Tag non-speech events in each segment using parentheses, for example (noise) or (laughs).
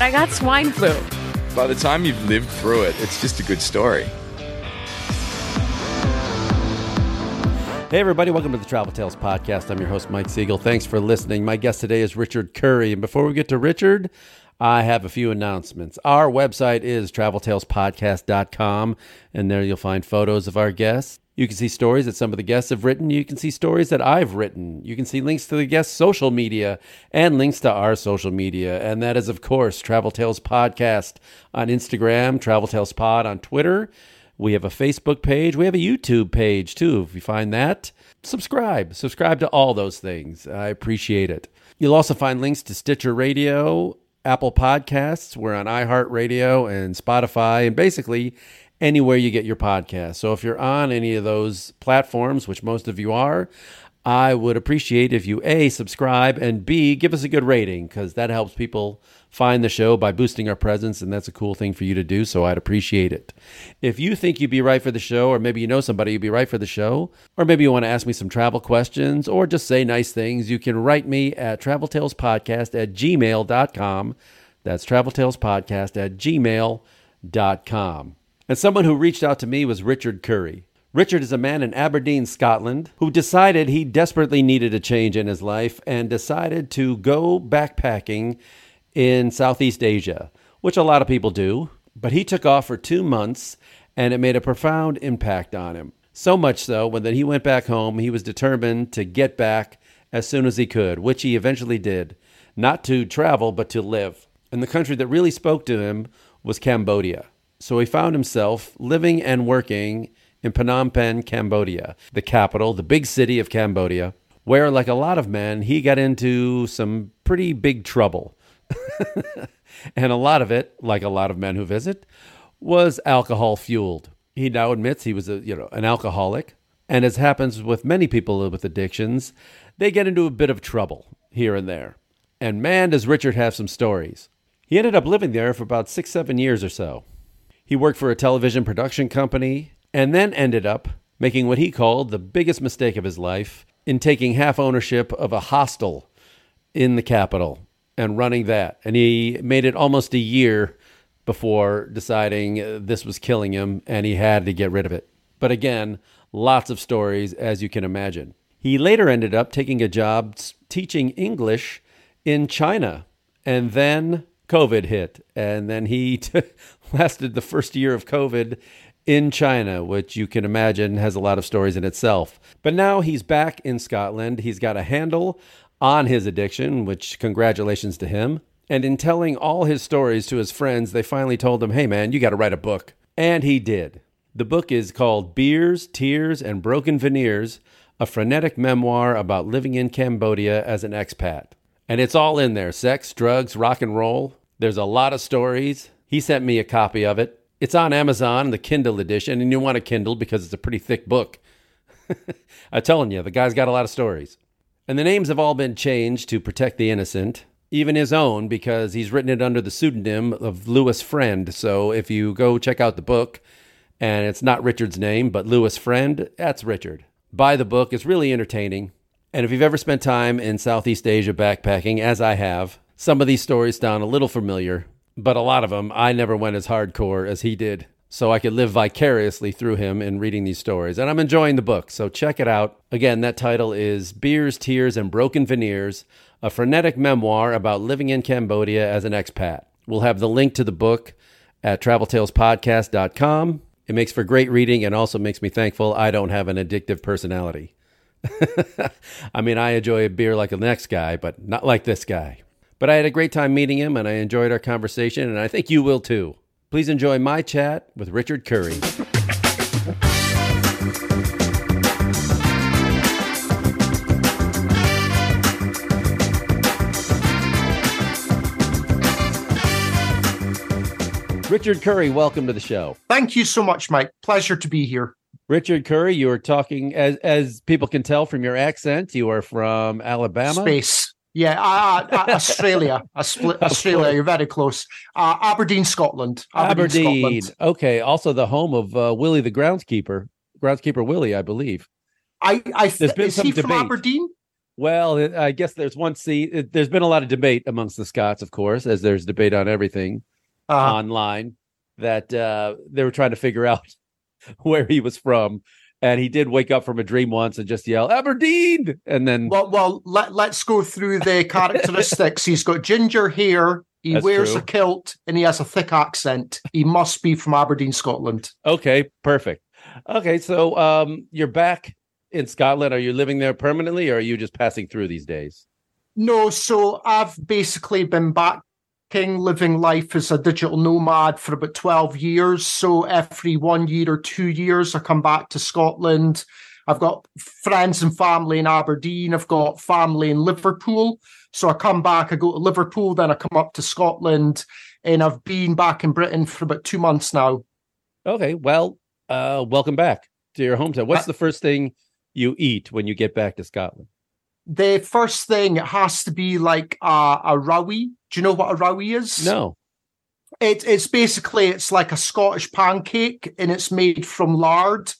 I got swine flu. By the time you've lived through it, it's just a good story. Hey, everybody, welcome to the Travel Tales Podcast. I'm your host, Mike Siegel. Thanks for listening. My guest today is Richard Currie. And before we get to Richard, I have a few announcements. Our website is traveltalespodcast.com, and there you'll find photos of our guests. You can see stories that some of the guests have written. You can see stories that I've written. You can see links to the guests' social media and links to our social media. And that is, of course, Travel Tales Podcast on Instagram, Travel Tales Pod on Twitter. We have a Facebook page. We have a YouTube page too. If you find that, subscribe. Subscribe to all those things. I appreciate it. You'll also find links to Stitcher Radio, Apple Podcasts. We're on iHeartRadio and Spotify, and basically anywhere you get your podcast. So if you're on any of those platforms, which most of you are, I would appreciate if you A, subscribe, and B, give us a good rating because that helps people find the show by boosting our presence, and that's a cool thing for you to do, so I'd appreciate it. If you think you'd be right for the show, or maybe you know somebody who'd be right for the show, or maybe you want to ask me some travel questions, or just say nice things, you can write me at traveltalespodcast at gmail.com. That's traveltalespodcast at gmail.com. And someone who reached out to me was Richard Currie. Richard is a man in Aberdeen, Scotland, who decided he desperately needed a change in his life and decided to go backpacking in Southeast Asia, which a lot of people do. But he took off for two months and it made a profound impact on him. So much so, when then he went back home, he was determined to get back as soon as he could, which he eventually did. Not to travel, but to live. And the country that really spoke to him was Cambodia. So he found himself living and working in Phnom Penh, Cambodia, the capital, the big city of Cambodia, where, like a lot of men, he got into some pretty big trouble. (laughs) and a lot of it, like a lot of men who visit, was alcohol fueled. He now admits he was a, you know, an alcoholic, and as happens with many people with addictions, they get into a bit of trouble here and there. And man, does Richard have some stories. He ended up living there for about six, seven years or so. He worked for a television production company and then ended up making what he called the biggest mistake of his life in taking half ownership of a hostel in the capital and running that. And he made it almost a year before deciding this was killing him and he had to get rid of it. But again, lots of stories, as you can imagine. He later ended up taking a job teaching English in China. And then COVID hit. And then he (laughs) t- lasted the first year of COVID in China, which you can imagine has a lot of stories in itself. But now he's back in Scotland. He's got a handle on his addiction, which congratulations to him. And in telling all his stories to his friends, they finally told him, hey man, you got to write a book. And he did. The book is called Beers, Tears, and Broken Veneers A Frenetic Memoir About Living in Cambodia as an Expat. And it's all in there sex, drugs, rock and roll. There's a lot of stories. He sent me a copy of it. It's on Amazon, the Kindle edition, and you want a Kindle because it's a pretty thick book. (laughs) I'm telling you, the guy's got a lot of stories. And the names have all been changed to protect the innocent, even his own, because he's written it under the pseudonym of Lewis Friend. So if you go check out the book, and it's not Richard's name, but Lewis Friend, that's Richard. Buy the book, it's really entertaining. And if you've ever spent time in Southeast Asia backpacking, as I have, some of these stories sound a little familiar, but a lot of them I never went as hardcore as he did. So I could live vicariously through him in reading these stories. And I'm enjoying the book, so check it out. Again, that title is Beers, Tears, and Broken Veneers A Frenetic Memoir About Living in Cambodia as an Expat. We'll have the link to the book at traveltalespodcast.com. It makes for great reading and also makes me thankful I don't have an addictive personality. (laughs) I mean, I enjoy a beer like the next guy, but not like this guy. But I had a great time meeting him and I enjoyed our conversation, and I think you will too. Please enjoy my chat with Richard Currie. Richard Currie, welcome to the show. Thank you so much, Mike. Pleasure to be here. Richard Currie, you are talking as as people can tell from your accent. You are from Alabama. Space. Yeah, uh, uh, Australia. (laughs) Australia. You're very close. Uh, Aberdeen, Scotland. Aberdeen. Aberdeen. Scotland. Okay. Also, the home of uh, Willie the groundskeeper. Groundskeeper Willie, I believe. I, I th- there's been is some he debate. from Aberdeen? Well, I guess there's one seat. There's been a lot of debate amongst the Scots, of course, as there's debate on everything uh-huh. online. That uh, they were trying to figure out (laughs) where he was from and he did wake up from a dream once and just yell Aberdeen, and then well, well, let let's go through the (laughs) characteristics. He's got ginger hair. He That's wears true. a kilt and he has a thick accent. He must be from Aberdeen, Scotland. Okay, perfect. Okay, so um, you're back in Scotland. Are you living there permanently, or are you just passing through these days? No, so I've basically been back living life as a digital nomad for about 12 years. So every one year or two years, I come back to Scotland. I've got friends and family in Aberdeen. I've got family in Liverpool. So I come back, I go to Liverpool, then I come up to Scotland, and I've been back in Britain for about two months now. Okay, well, uh, welcome back to your hometown. What's uh, the first thing you eat when you get back to Scotland? The first thing has to be like a, a rowie. Do you know what a rowie is? No. It, it's basically it's like a Scottish pancake and it's made from lard.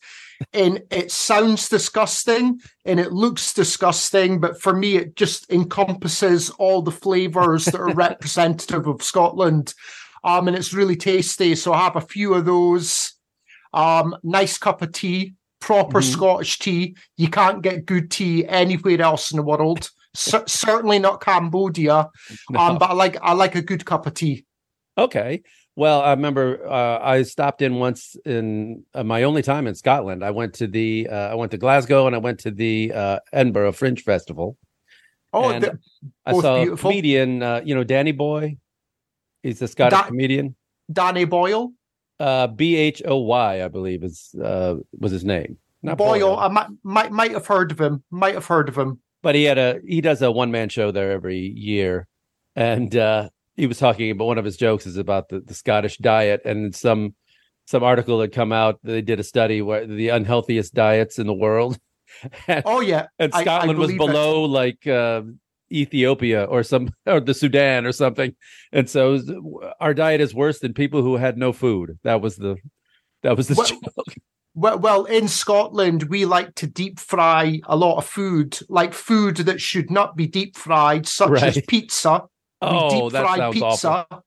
and it sounds disgusting and it looks disgusting, but for me, it just encompasses all the flavors that are (laughs) representative of Scotland. Um, and it's really tasty. So I have a few of those. Um, nice cup of tea proper mm-hmm. Scottish tea. You can't get good tea anywhere else in the world. C- certainly not Cambodia. (laughs) No. Um, but I like I like a good cup of tea. Okay. Well, I remember uh, I stopped in once in uh, my only time in Scotland. I went to the uh, I went to Glasgow and I went to the uh, Edinburgh Fringe Festival. Oh, the, I saw beautiful. a comedian, uh, you know, Danny Bhoy. He's a Scottish da- comedian. Danny Boyle. Uh, B H O Y, I believe, is uh, was his name. Not Boyle. Boyle. I might, might might have heard of him. Might have heard of him. But he had a he does a one man show there every year, and uh, he was talking about one of his jokes is about the, the Scottish diet and some some article had come out. They did a study where the unhealthiest diets in the world. and, (laughs) oh yeah, and Scotland I, I was below like uh, Ethiopia or some (laughs) or the Sudan or something. And so our diet is worse than people who had no food. That was the that was the well, joke. (laughs) Well, well, in Scotland, we like to deep fry a lot of food, like food that should not be deep fried, such right. as pizza. Oh, we deep fry pizza. Awful.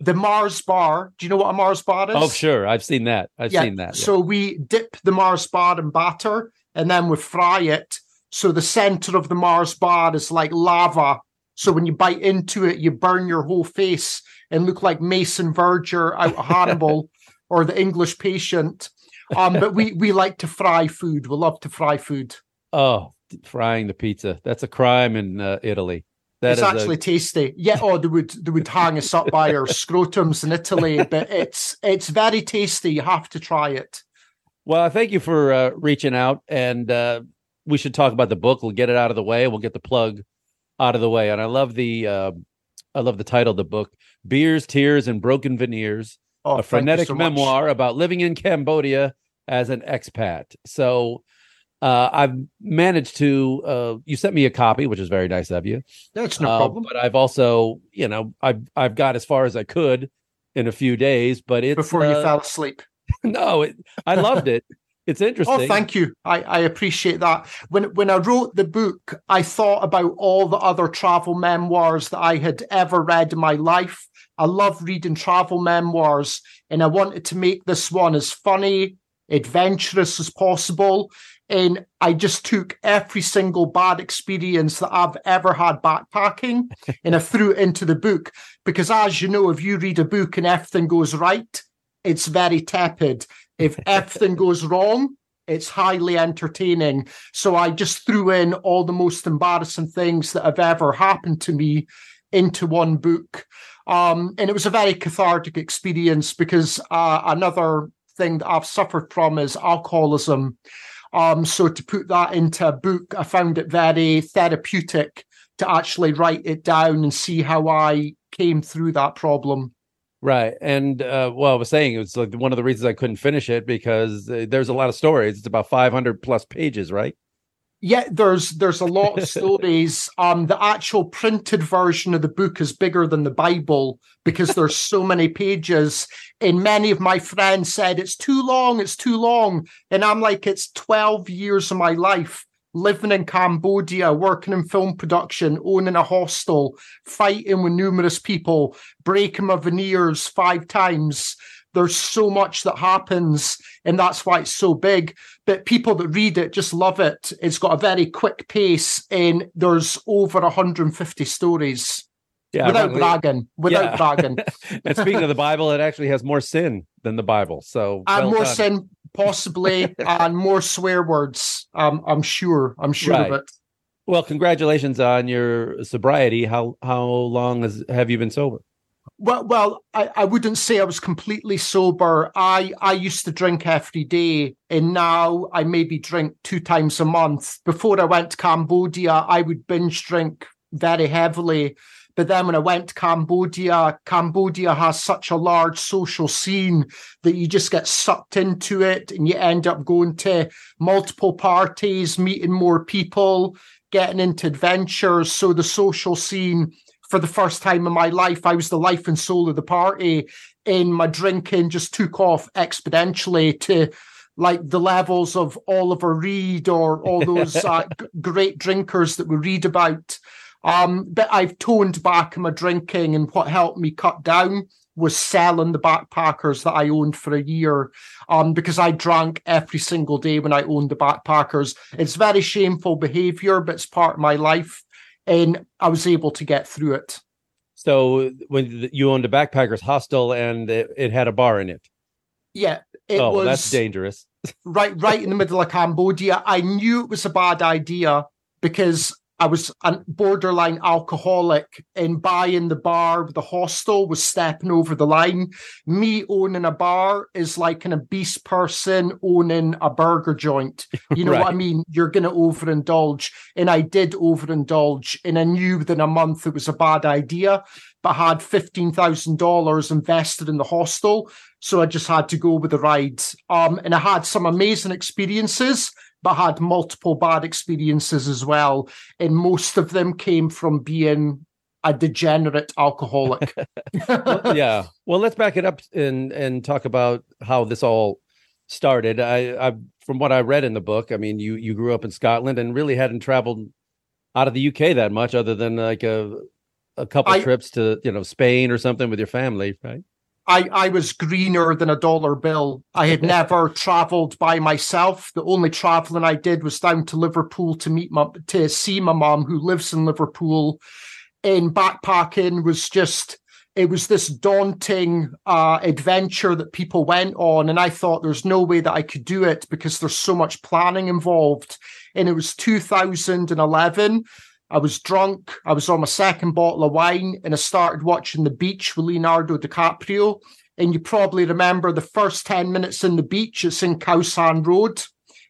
The Mars bar. Do you know what a Mars bar is? Oh, sure. I've seen that. I've yeah. seen that. Yeah. So we dip the Mars bar in batter and then we fry it so the center of the Mars bar is like lava. So when you bite into it, you burn your whole face and look like Mason Verger out of (laughs) Hannibal or the English patient. Um, but we we like to fry food. We love to fry food. Oh, frying the pizza. That's a crime in uh, Italy. That it's actually a... tasty. Yeah, oh, they would they would hang us up by our scrotums in Italy, but it's it's very tasty. You have to try it. Well, thank you for uh, reaching out, and uh, we should talk about the book. We'll get it out of the way. We'll get the plug out of the way. And I love the uh, I love the title of the book: "Beers, Tears, and Broken Veneers." Oh, a frenetic so memoir much. about living in Cambodia as an expat. So uh, I've managed to. Uh, you sent me a copy, which is very nice of you. That's no uh, problem. But I've also, you know, I've I've got as far as I could in a few days. But it's before you uh, fell asleep. (laughs) no, it, I loved it. It's oh, interesting. Oh, thank you. I, I appreciate that. When when I wrote the book, I thought about all the other travel memoirs that I had ever read in my life. I love reading travel memoirs, and I wanted to make this one as funny, adventurous as possible. And I just took every single bad experience that I've ever had backpacking (laughs) and I threw it into the book. Because as you know, if you read a book and everything goes right, it's very tepid. If everything goes wrong, it's highly entertaining. So I just threw in all the most embarrassing things that have ever happened to me into one book. Um, and it was a very cathartic experience because uh, another thing that I've suffered from is alcoholism. Um, so to put that into a book, I found it very therapeutic to actually write it down and see how I came through that problem. Right. And uh, well, I was saying it was like one of the reasons I couldn't finish it because uh, there's a lot of stories. It's about 500 plus pages, right? Yeah, there's there's a lot of stories. (laughs) Um, the actual printed version of the book is bigger than the Bible because there's so many pages. And many of my friends said it's too long, it's too long. And I'm like, it's 12 years of my life living in Cambodia, working in film production, owning a hostel, fighting with numerous people, breaking my veneers five times. There's so much that happens, and that's why it's so big. But people that read it just love it. It's got a very quick pace, and there's over 150 stories. Yeah, without bragging, without Yeah. bragging, (laughs) and speaking of the Bible, it actually has more sin than the Bible. So and well more done. sin, possibly, (laughs) and more swear words. Um, I'm sure. I'm sure Right. of it. Well, congratulations on your sobriety. How how long has have you been sober? Well, well, I, I wouldn't say I was completely sober. I I used to drink every day, and now I maybe drink two times a month. Before I went to Cambodia, I would binge drink very heavily. But then when I went to Cambodia, Cambodia has such a large social scene that you just get sucked into it, and you end up going to multiple parties, meeting more people, getting into adventures. So the social scene for the first time in my life, I was the life and soul of the party, and my drinking just took off exponentially to like the levels of Oliver Reed or all those (laughs) uh, g- great drinkers that we read about. Um, but I've toned back my drinking, and what helped me cut down was selling the backpackers that I owned for a year um, because I drank every single day when I owned the backpackers. It's very shameful behavior, but it's part of my life. And I was able to get through it. So when you owned a backpackers hostel and it, it had a bar in it. Yeah, it oh, was that's dangerous. (laughs) right, right in the middle of Cambodia. I knew it was a bad idea because I was a borderline alcoholic, and buying the bar the hostel was stepping over the line. Me owning a bar is like an obese person owning a burger joint. (laughs) You know what I mean? You're going to overindulge. And I did overindulge, and I knew within a month it was a bad idea, but I had $15,000 invested in the hostel. So I just had to go with the ride. Um, and I had some amazing experiences, but had multiple bad experiences as well. And most of them came from being a degenerate alcoholic. Well, (laughs) (laughs) yeah. Well, let's back it up and and talk about how this all started. I, I from what I read in the book, I mean, you you grew up in Scotland and really hadn't traveled out of the UK that much, other than like a a couple I- trips to you know Spain or something with your family, right? I, I was greener than a dollar bill. I had (laughs) never traveled by myself. The only traveling I did was down to Liverpool to meet my to see my mom who lives in Liverpool. And backpacking was just it was this daunting uh, adventure that people went on, and I thought there's no way that I could do it because there's so much planning involved. And it was 2011. I was drunk. I was on my second bottle of wine and I started watching The Beach with Leonardo DiCaprio. And you probably remember the first 10 minutes in the beach, it's in San Road.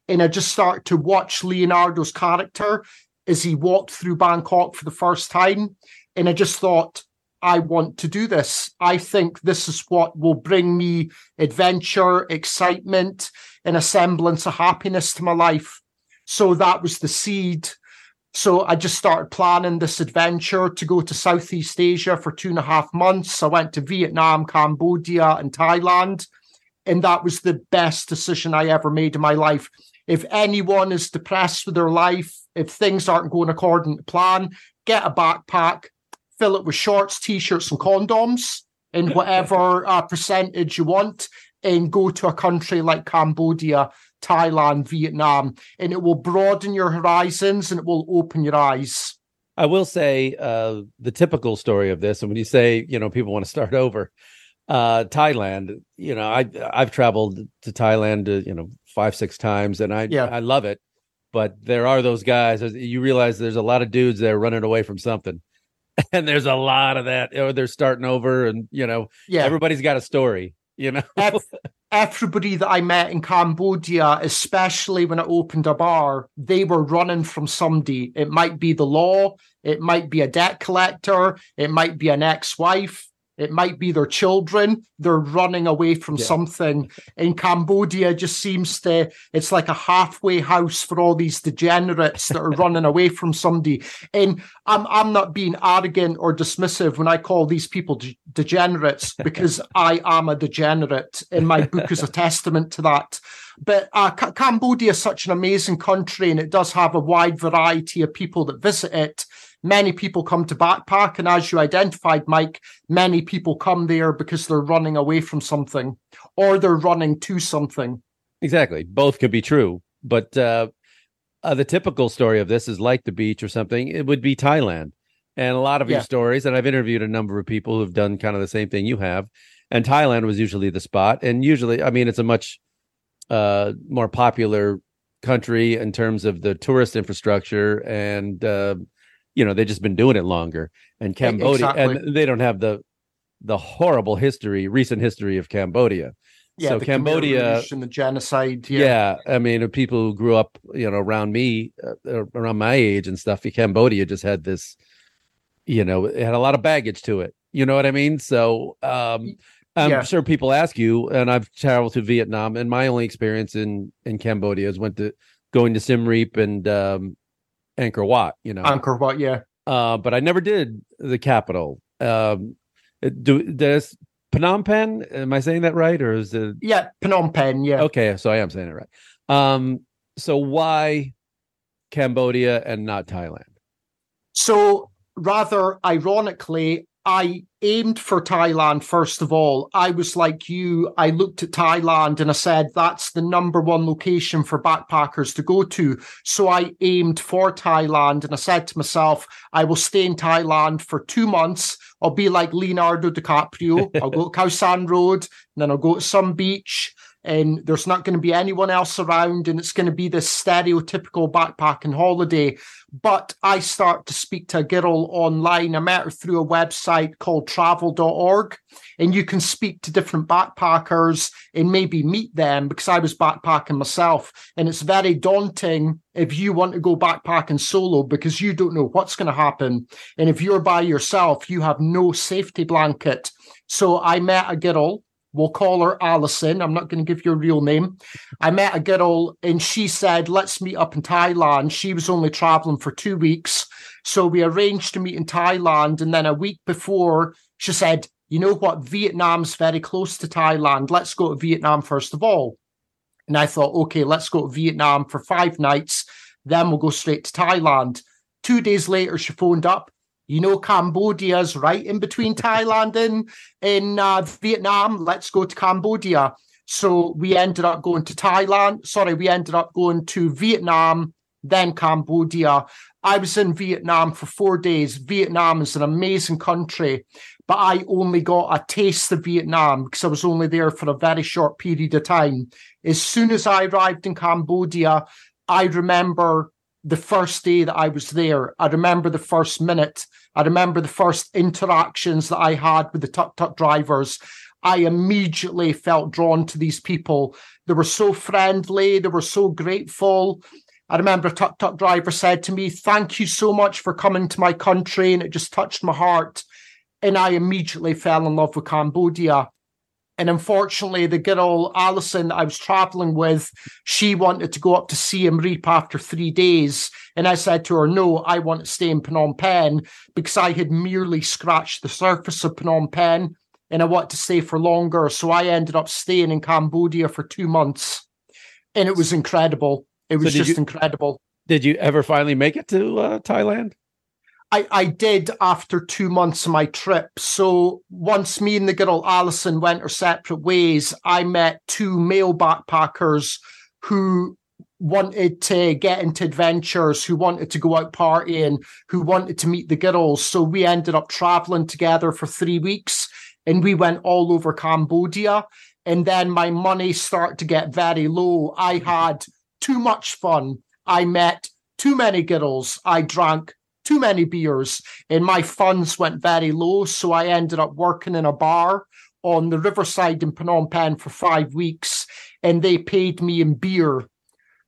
And I just started to watch Leonardo's character as he walked through Bangkok for the first time. And I just thought, I want to do this. I think this is what will bring me adventure, excitement, and a semblance of happiness to my life. So that was the seed. So I just started planning this adventure to go to Southeast Asia for two and a half months. I went to Vietnam, Cambodia, and Thailand. And that was the best decision I ever made in my life. If anyone is depressed with their life, if things aren't going according to plan, get a backpack, fill it with shorts, t-shirts, and condoms in (laughs) whatever uh, percentage you want, and go to a country like Cambodia, Thailand, Vietnam, and it will broaden your horizons and it will open your eyes. I will say uh, the typical story of this, and when you say you know people want to start over, uh, Thailand, you know I I've traveled to Thailand, uh, you know five six times, and I Yeah. I love it. But there are those guys. You realize there's a lot of dudes there running away from something, (laughs) and there's a lot of that. Or they're starting over, and you know Yeah. everybody's got a story. You know, everybody that I met in Cambodia, especially when I opened a bar, they were running from somebody. It might be the law, it might be a debt collector, it might be an ex wife, It might be their children. They're running away from Yeah. something. In Cambodia, just seems to, it's like a halfway house for all these degenerates that are (laughs) running away from somebody. And I'm, I'm not being arrogant or dismissive when I call these people de- degenerates (laughs) because I am a degenerate. And my book is a (laughs) testament to that. But uh, Ca- Cambodia is such an amazing country and it does have a wide variety of people that visit it. Many people come to backpack, and as you identified, Mike, many people come there because they're running away from something or they're running to something. Exactly. Both could be true. But uh, uh, the typical story of this is like the beach or something. It would be Thailand. And a lot of Yeah. your stories, and I've interviewed a number of people who've done kind of the same thing you have. And Thailand was usually the spot. And usually, I mean, it's a much uh, more popular country in terms of the tourist infrastructure. And, uh, you know, they've just been doing it longer. And Cambodia, exactly. and they don't have the the horrible history, recent history of Cambodia. Yeah, so the Cambodia, and the genocide. yeah. Yeah, I mean, people who grew up, you know, around me, uh, around my age and stuff. Cambodia just had this, you know, it had a lot of baggage to it. You know what I mean? So, um, I'm Yeah. sure people ask you, and I've traveled to Vietnam, and my only experience in in Cambodia is went to going to Siem Reap and um, Angkor Wat. You know, Angkor Wat. Yeah, uh, but I never did the capital. Um, do there's Phnom Penh? Am I saying that right, or is it? yeah, Phnom Penh. Yeah. Okay, so I am saying it right. Um, so why Cambodia and not Thailand? So rather ironically, I aimed for Thailand first of all. I was like you, I looked at Thailand and I said that's the number one location for backpackers to go to. So I aimed for Thailand and I said to myself, I will stay in Thailand for two months. I'll be like Leonardo DiCaprio. I'll go to (laughs) Khao San Road and then I'll go to some beach and there's not going to be anyone else around and it's going to be this stereotypical backpacking holiday but I start to speak to a girl online. I met her through a website called travel.org, and you can speak to different backpackers and maybe meet them because I was backpacking myself. And it's very daunting if you want to go backpacking solo because you don't know what's going to happen. And if you're by yourself, you have no safety blanket. So I met a girl We'll call her Alison. I'm not going to give you a real name. I met a girl and she said, let's meet up in Thailand. She was only traveling for two weeks. So we arranged to meet in Thailand. And then a week before, she said, you know what? Vietnam's very close to Thailand. Let's go to Vietnam first of all. And I thought, okay, let's go to Vietnam for five nights. Then we'll go straight to Thailand. Two days later, she phoned up. You know, Cambodia's right in between (laughs) Thailand and in uh, Vietnam. Let's go to Cambodia. So we ended up going to Thailand. Sorry, we ended up going to Vietnam, then Cambodia. I was in Vietnam for four days. Vietnam is an amazing country, but I only got a taste of Vietnam because I was only there for a very short period of time. As soon as I arrived in Cambodia, I remember the first day that I was there. I remember the first minute. I remember the first interactions that I had with the tuk tuk drivers. I immediately felt drawn to these people. They were so friendly, they were so grateful. I remember a tuk tuk driver said to me, Thank you so much for coming to my country. And it just touched my heart. And I immediately fell in love with Cambodia. And unfortunately, the girl Alison that I was traveling with, she wanted to go up to Siem Reap after three days. And I said to her, No, I want to stay in Phnom Penh because I had merely scratched the surface of Phnom Penh and I want to stay for longer. So I ended up staying in Cambodia for two months. And it was incredible. It was did just you- incredible. Did you ever finally make it to uh, Thailand? I, I did after two months of my trip. So once me and the girl Alison went our separate ways, I met two male backpackers who wanted to get into adventures, who wanted to go out partying, who wanted to meet the girls. So we ended up traveling together for three weeks and we went all over Cambodia. And then my money started to get very low. I had too much fun. I met too many girls. I drank too many beers and my funds went very low. So I ended up working in a bar on the riverside in Phnom Penh for five weeks and they paid me in beer.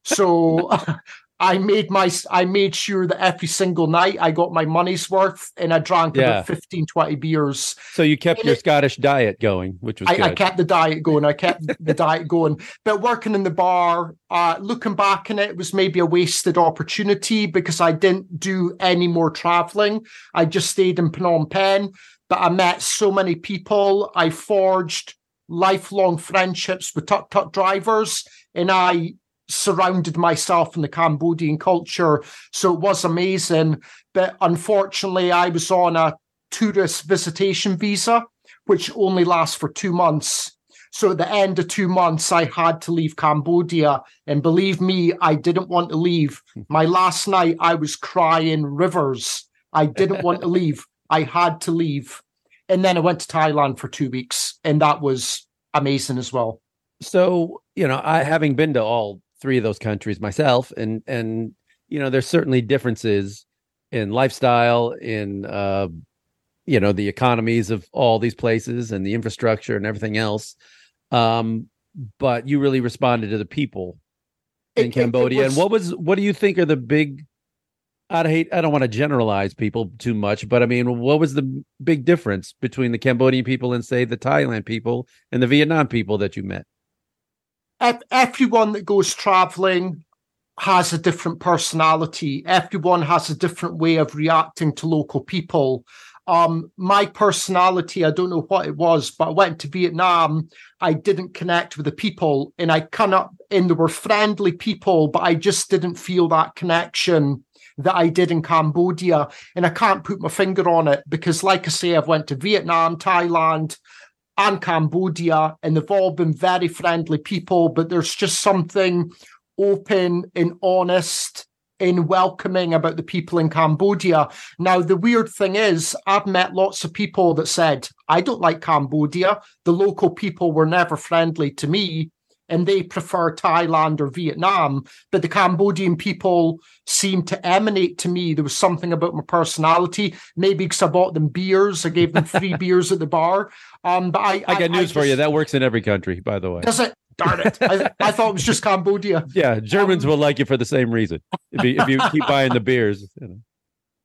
So (laughs) I made my I made sure that every single night I got my money's worth and I drank Yeah. about 15, 20 beers. So you kept And your it- Scottish diet going, which was I, good. I kept the diet going. I kept the diet going. But working in the bar, uh, looking back on it, it was maybe a wasted opportunity because I didn't do any more traveling. I just stayed in Phnom Penh, but I met so many people. I forged lifelong friendships with tuk tuk drivers, and I surrounded myself in the Cambodian culture. So it was amazing. But unfortunately, I was on a tourist visitation visa which only lasts for two months. So at the end of two months, I had to leave Cambodia. And believe me, I didn't want to leave. Hmm. My last night, I was crying rivers. I didn't want to (laughs) leave. I had to leave. And then I went to Thailand for two weeks, and that was amazing as well. so you know i having been to all three of those countries myself and and you know there's certainly differences in lifestyle in uh you know the economies of all these places and the infrastructure and everything else. Um but you really responded to the people in It- it- it cambodia. Was- and what was what do you think are the big i hate i don't want to generalize people too much but i mean what was the big difference between the cambodian people and say the thailand people and the vietnam people that you met everyone that goes traveling has a different personality. Everyone has a different way of reacting to local people. Um, my personality, I don't know what it was, but I went to Vietnam. I didn't connect with the people, and I cannot. And there were friendly people, but I just didn't feel that connection that I did in Cambodia. And I can't put my finger on it because, like I say, I've went to Vietnam, Thailand, and Cambodia, and they've all been very friendly people, but there's just something open and honest and welcoming about the people in Cambodia. Now, the weird thing is, I've met lots of people that said, I don't like Cambodia. The local people were never friendly to me. And they prefer Thailand or Vietnam, but the Cambodian people seemed to emanate to me. There was something about my personality, maybe because I bought them beers, I gave them free (laughs) beers at the bar. Um, but I, I got news for you. That works in every country, by the way. does it? Darn it! I, I thought it was just Cambodia. (laughs) Yeah, Germans Um, will like you for the same reason. If you, if you keep buying the beers, you know.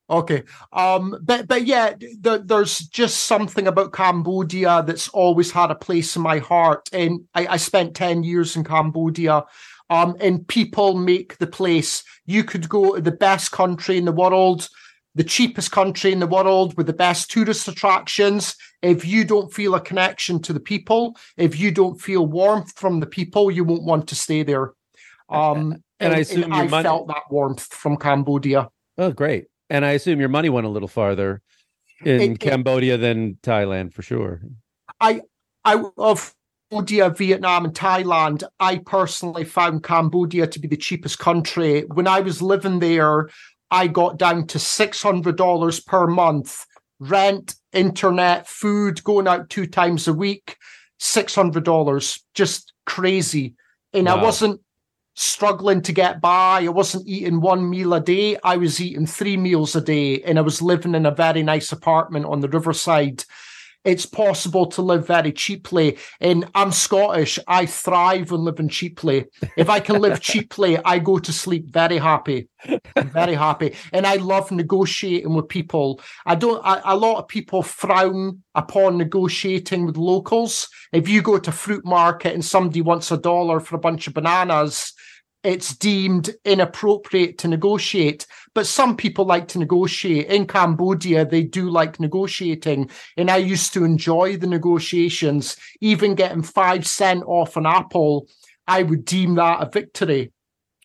Okay. Um, but but yeah, th- there's just something about Cambodia that's always had a place in my heart. And I, I spent 10 years in Cambodia. Um, and people make the place. You could go to the best country in the world, the cheapest country in the world with the best tourist attractions. If you don't feel a connection to the people, if you don't feel warmth from the people, you won't want to stay there. (laughs) Um, And I assume your I money- felt that warmth from Cambodia. Oh, great. And I assume your money went a little farther in It- it- Cambodia than Thailand for sure. I I of Cambodia, Vietnam, and Thailand, I personally found Cambodia to be the cheapest country. When I was living there, I got down to six hundred dollars per month, rent, internet, food, going out two times a week, six hundred dollars, just crazy. And I wasn't struggling to get by. I wasn't eating one meal a day. I was eating three meals a day, and I was living in a very nice apartment on the riverside. It's possible to live very cheaply. And I'm Scottish. I thrive on living cheaply. If I can live (laughs) cheaply, I go to sleep very happy, very happy. And I love negotiating with people. I don't, a, a lot of people frown upon negotiating with locals. If you go to fruit market and somebody wants a dollar for a bunch of bananas, it's deemed inappropriate to negotiate. But some people like to negotiate. In Cambodia, they do like negotiating. And I used to enjoy the negotiations, even getting five cent off an apple. I would deem that a victory,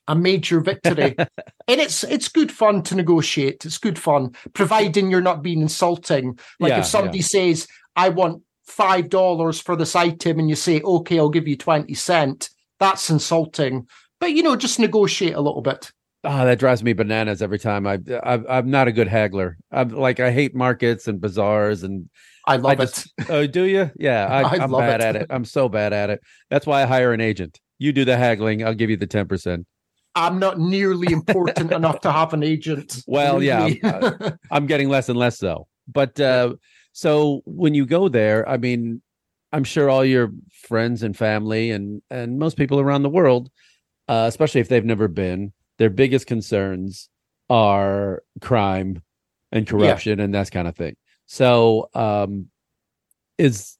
a major victory. (laughs) and it's it's good fun to negotiate. It's good fun, providing you're not being insulting. Like Yeah, if somebody says, I want five dollars for this item, and you say, okay, I'll give you 20 cent, that's insulting. But you know, just negotiate a little bit. Oh, that drives me bananas every time. I, I I'm not a good haggler. I'm like I hate markets and bazaars and I love I it. oh, do you? Yeah, (laughs) I, I'm love bad it. at it. I'm so bad at it. That's why I hire an agent. You do the haggling. I'll give you the ten percent. I'm not nearly important (laughs) enough to have an agent. Well, yeah, Believe me. (laughs) I'm getting less and less though. But uh, so when you go there, I mean, I'm sure all your friends and family and and most people around the world, uh, especially if they've never been, their biggest concerns are crime and corruption and that kind of thing. So, um, is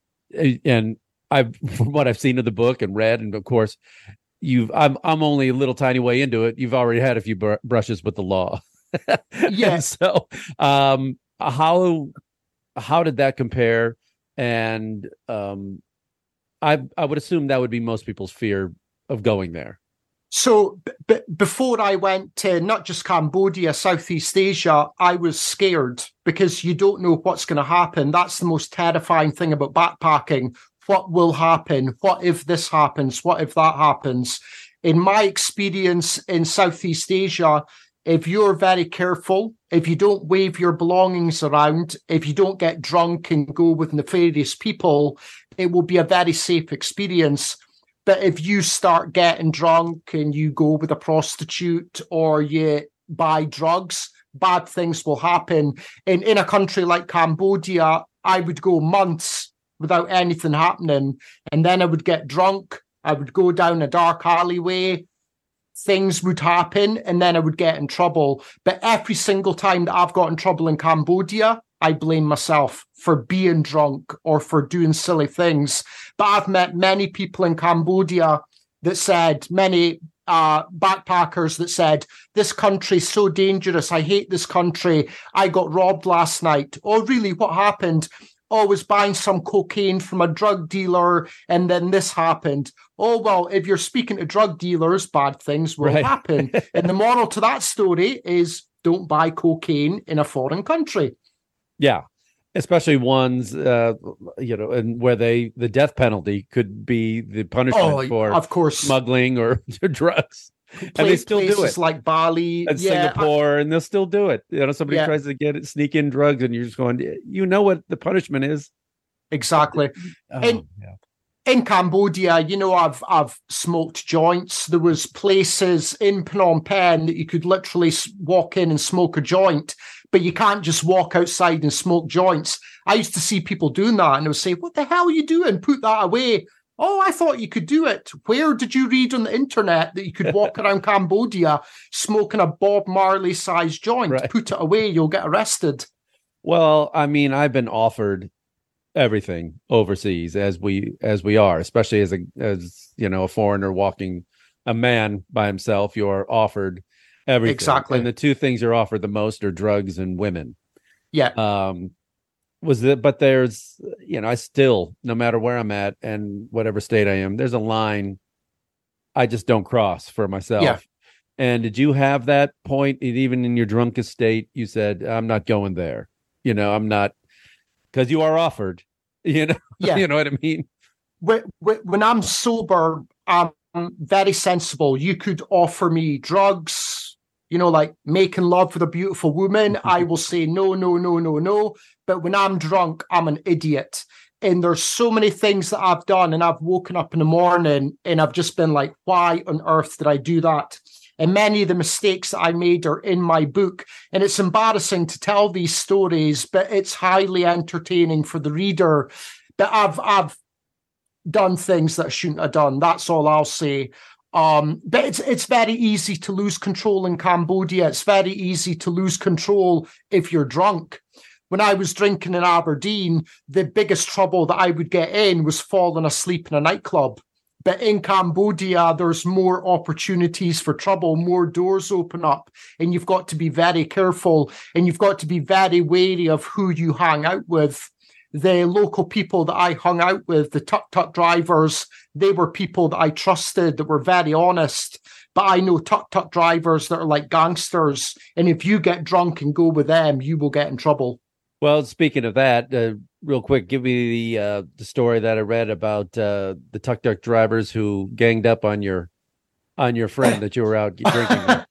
and I've (laughs) from what I've seen of the book and read, and of course, you've I'm I'm only a little tiny way into it. You've already had a few br- brushes with the law. (laughs) Yes. so, um, how how did that compare? And um, I I would assume that would be most people's fear of going there. So, b- before I went to not just Cambodia, Southeast Asia, I was scared because you don't know what's going to happen. That's the most terrifying thing about backpacking. What will happen? What if this happens? What if that happens? In my experience in Southeast Asia, if you're very careful, if you don't wave your belongings around, if you don't get drunk and go with nefarious people, it will be a very safe experience. But if you start getting drunk and you go with a prostitute or you buy drugs, bad things will happen. In in a country like Cambodia, I would go months without anything happening, and then I would get drunk. I would go down a dark alleyway. Things would happen, and then I would get in trouble. But every single time that I've got in trouble in Cambodia, I blame myself for being drunk or for doing silly things. But I've met many people in Cambodia that said, many uh, backpackers that said, This country's so dangerous. I hate this country. I got robbed last night. Oh, really? What happened? Oh, I was buying some cocaine from a drug dealer and then this happened. Oh, well, if you're speaking to drug dealers, bad things will Right. happen. (laughs) and the moral to that story is don't buy cocaine in a foreign country. Yeah, especially ones uh, you know, and where they the death penalty could be the punishment Oh, for of course. smuggling or (laughs) drugs. and they still do it. like Bali, and yeah, Singapore, and they'll still do it. You know, somebody Yeah. tries to get it, sneak in drugs, and you're just going, you know what the punishment is. exactly. Oh, And- yeah. in Cambodia, you know, I've I've smoked joints. There was places in Phnom Penh that you could literally walk in and smoke a joint, but you can't just walk outside and smoke joints. I used to see people doing that, and they would say, "What the hell are you doing? Put that away." Oh, I thought you could do it. Where did you read on the internet that you could walk (laughs) around Cambodia smoking a Bob Marley sized joint? Right. Put it away, you'll get arrested. Well, I mean, I've been offered everything overseas as we as we are, especially as a as you know a foreigner walking a man by himself. You're offered everything. Exactly. and the two things you're offered the most are drugs and women. Yeah. Um, was it? But there's you know I still no matter where I'm at and whatever state I am, there's a line I just don't cross for myself. Yeah. And did you have that point, even in your drunkest state? You said, "I'm not going there." You know, I'm not because you are offered. (laughs) You know, Yeah. you know what I mean. Wh- wh- when I'm sober, I'm very sensible. You could offer me drugs, you know, like making love with a beautiful woman. (laughs) I will say no, no, no, no, no. But when I'm drunk, I'm an idiot. And there's so many things that I've done, and I've woken up in the morning and I've just been like, why on earth did I do that? And many of the mistakes that I made are in my book. And it's embarrassing to tell these stories, but it's highly entertaining for the reader. But I've I've done things that I shouldn't have done. That's all I'll say. Um, but it's it's very easy to lose control in Cambodia. It's very easy to lose control if you're drunk. When I was drinking in Aberdeen, the biggest trouble that I would get in was falling asleep in a nightclub. But in Cambodia, there's more opportunities for trouble, more doors open up, and you've got to be very careful and you've got to be very wary of who you hang out with the local people that I hung out with, the tuk tuk drivers, they were people that I trusted that were very honest. But I know tuk tuk drivers that are like gangsters. And if you get drunk and go with them, you will get in trouble. Well, speaking of that, uh, real quick, give me the uh, the story that I read about uh, the tuk tuk drivers who ganged up on your on your friend that you were out (laughs) drinking.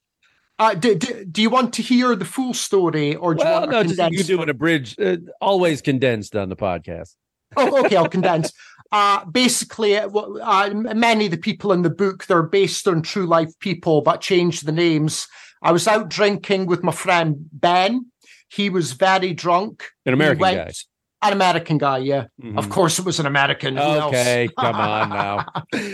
Uh, do, do, do you want to hear the full story or do you well, want no, just you condensed do an abridged, uh, always condensed on the podcast. oh, okay, I'll condense. (laughs) Uh, basically, uh, uh, many of the people in the book they're based on true life people, but changed the names. I was out drinking with my friend Ben. He was very drunk. An American went- guy. An American guy, yeah. Mhm. Of course, it was an American. Okay, come on now.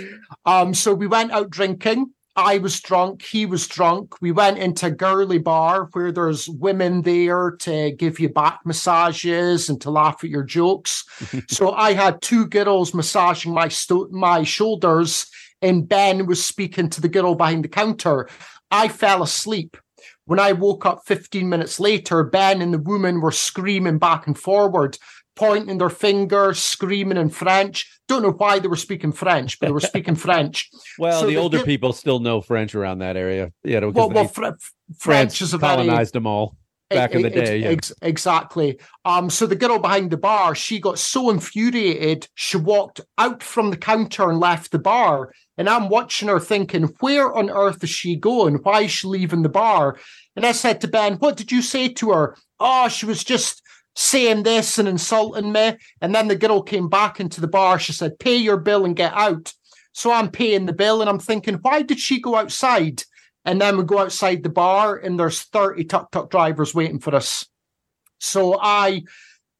(laughs) um, so we went out drinking. I was drunk, he was drunk. We went into a girly bar where there's women there to give you back massages and to laugh at your jokes. (laughs) so I had two girls massaging my sto- my shoulders, and Ben was speaking to the girl behind the counter. I fell asleep. When I woke up 15 minutes later, Ben and the woman were screaming back and forward, pointing their finger, screaming in French. Don't know why they were speaking French, but they were speaking (laughs) French. Well, So the older people still know French around that area. You know, Well, well, Fr- French is a very colonized them all back in the Ex- day. yeah. ex- exactly. Um, so the girl behind the bar, she got so infuriated, she walked out from the counter and left the bar. And I'm watching her thinking, where on earth is she going? Why is she leaving the bar? And I said to Ben, what did you say to her? Oh, she was just saying this and insulting me. And then the girl came back into the bar. She said, pay your bill and get out. So I'm paying the bill and I'm thinking, why did she go outside? And then we go outside the bar and there's 30 tuk tuk drivers waiting for us. So I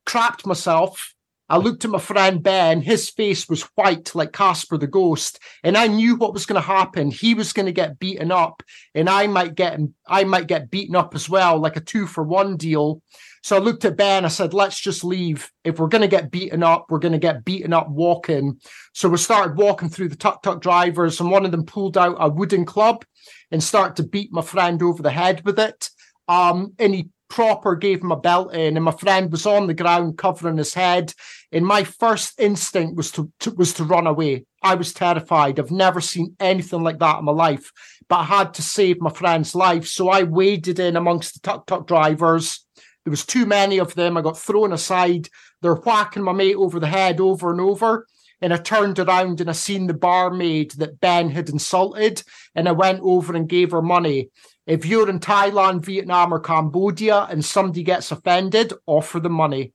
crapped myself. I looked at my friend Ben. His face was white like Casper the ghost. And I knew what was going to happen. He was going to get beaten up and I might get I might get beaten up as well, like a two for one deal. So I looked at Ben. I said, let's just leave. If we're going to get beaten up, we're going to get beaten up walking. So we started walking through the tuk tuk drivers, and one of them pulled out a wooden club and started to beat my friend over the head with it. Um, and he proper gave him a belt in, and my friend was on the ground covering his head. And my first instinct was to, to was to run away. I was terrified. I've never seen anything like that in my life, but I had to save my friend's life. So I waded in amongst the tuk tuk drivers. There was too many of them. I got thrown aside. They're whacking my mate over the head over and over. And I turned around and I seen the barmaid that Ben had insulted. And I went over and gave her money. If you're in Thailand, Vietnam, or Cambodia and somebody gets offended, offer them money.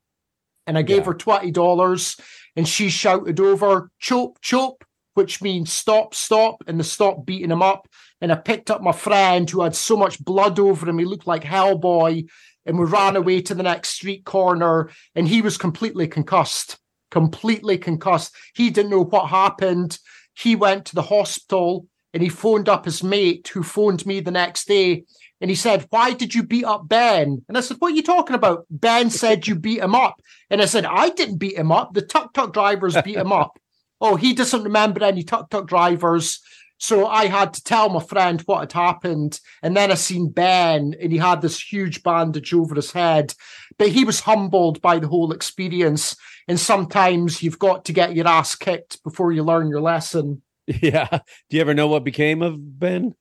And I gave Yeah. her $20 and she shouted over, chop, chop, which means stop, stop. And they stopped beating him up. And I picked up my friend who had so much blood over him. He looked like Hellboy. And we ran away to the next street corner. And he was completely concussed, completely concussed. He didn't know what happened. He went to the hospital and he phoned up his mate who phoned me the next day. And he said, Why did you beat up Ben? And I said, What are you talking about? Ben said you beat him up. And I said, I didn't beat him up. The tuk tuk drivers beat him up. (laughs) Oh, he doesn't remember any tuk tuk drivers. So I had to tell my friend what had happened. And then I seen Ben and he had this huge bandage over his head. But he was humbled by the whole experience. And sometimes you've got to get your ass kicked before you learn your lesson. (laughs) Yeah. Do you ever know what became of Ben?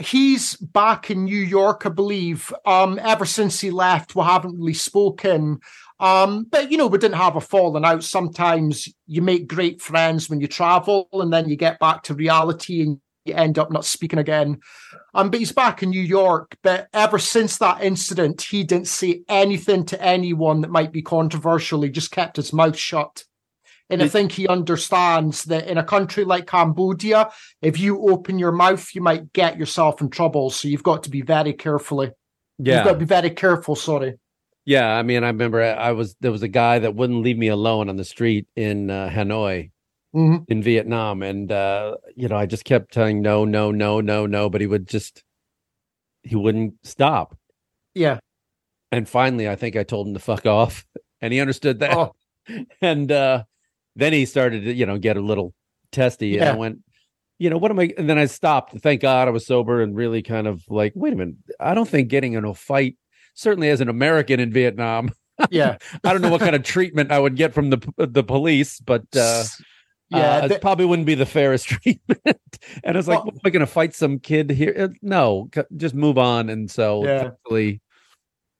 he's back in New York, I believe. Um, ever since he left, we haven't really spoken. Um, but you know, we didn't have a falling out. Sometimes you make great friends when you travel, and then you get back to reality and you end up not speaking again. Um, but he's back in New York. But ever since that incident, he didn't say anything to anyone that might be controversial. He just kept his mouth shut. And I think he understands that in a country like Cambodia, if you open your mouth, you might get yourself in trouble. So you've got to be very carefully. You've got to be very careful. Sorry. Yeah. I mean, I remember I was, there was a guy that wouldn't leave me alone on the street in uh, Hanoi Mhm. in Vietnam. And, uh, you know, I just kept telling no, no, no, no, no, but he would just, he wouldn't stop. Yeah. And finally, I think I told him to fuck off and he understood that. Oh, (laughs) and uh then he started to you know get a little testy and i went you know what am i and then i stopped thank god i was sober and really kind of like wait a minute i don't think getting in a fight certainly as an american in vietnam (laughs) yeah. i don't know what kind of treatment i would get from the the police but uh yeah. uh, the- it probably wouldn't be the fairest (laughs) treatment and it's like Well- what, am i gonna fight some kid here Uh, no just move on and so Yeah.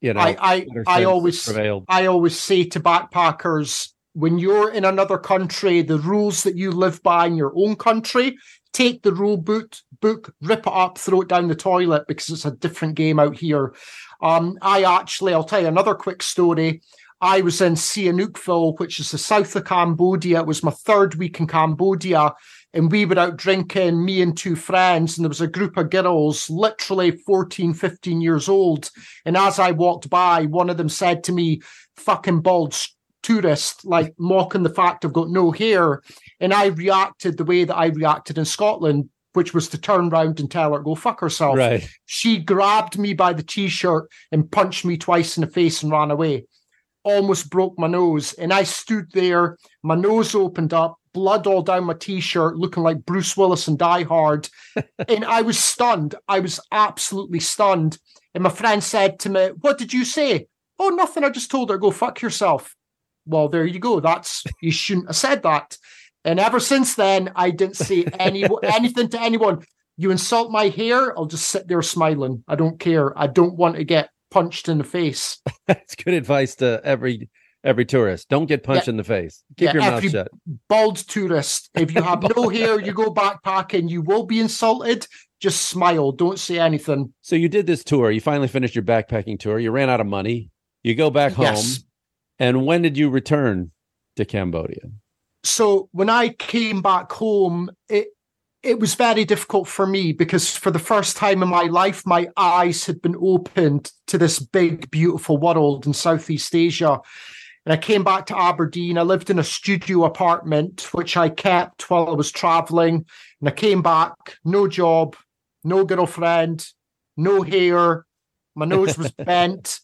you know I, I, I always, prevailed I always say to backpackers, when you're in another country, the rules that you live by in your own country, take the rule book, book, rip it up, throw it down the toilet because it's a different game out here. Um, I actually, I'll tell you another quick story. I was in Sihanoukville, which is the south of Cambodia. It was my third week in Cambodia. And we were out drinking, me and two friends, and there was a group of girls, literally 14, 15 years old. And as I walked by, one of them said to me, fucking bald tourist, like mocking the fact I've got no hair. And I reacted the way that I reacted in Scotland. which was to turn round and tell her go fuck herself. Right. She grabbed me by the t-shirt and punched me twice in the face and ran away. Almost broke my nose. And I stood there, my nose opened up, blood all down my t-shirt, looking like Bruce Willis and Die Hard. (laughs) and I was stunned. I was absolutely stunned. And my friend said to me, What did you say? Oh, nothing. I just told her, go fuck yourself. Well, there you go. That's you shouldn't have said that. And ever since then, I didn't say any (laughs) anything to anyone. You insult my hair, I'll just sit there smiling. I don't care. I don't want to get punched in the face. (laughs) That's good advice to every every tourist. Don't get punched Yeah. in the face. Keep Yeah, your mouth shut. Bald tourist. If you have no (laughs) hair, you go backpacking, you will be insulted. Just smile. Don't say anything. So you did this tour. You finally finished your backpacking tour. You ran out of money. You go back home. Yes. And when did you return to Cambodia? so when I came back home, it it was very difficult for me because for the first time in my life, my eyes had been opened to this big, beautiful world in Southeast Asia. And I came back to Aberdeen. I lived in a studio apartment, which I kept while I was traveling. And I came back, no job, no girlfriend, no hair. My nose was (laughs) bent.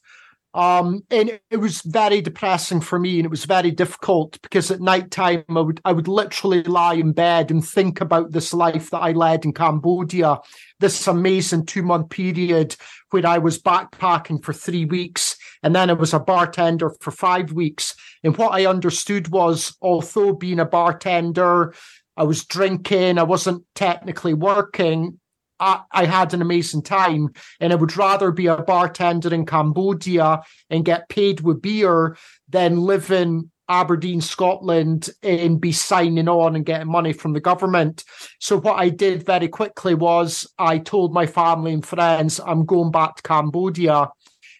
Um, and it- was very depressing for me, and it was very difficult because at night time I would I would literally lie in bed and think about this life that I led in Cambodia, this amazing two month period where I was backpacking for three weeks, and then I was a bartender for five weeks. And what I understood was, although being a bartender, I was drinking, I wasn't technically working. I, had an amazing time, and I would rather be a bartender in Cambodia and get paid with beer than live in Aberdeen, Scotland, and be signing on and getting money from the government. So, what I did very quickly was I told my family and friends, I'm going back to Cambodia.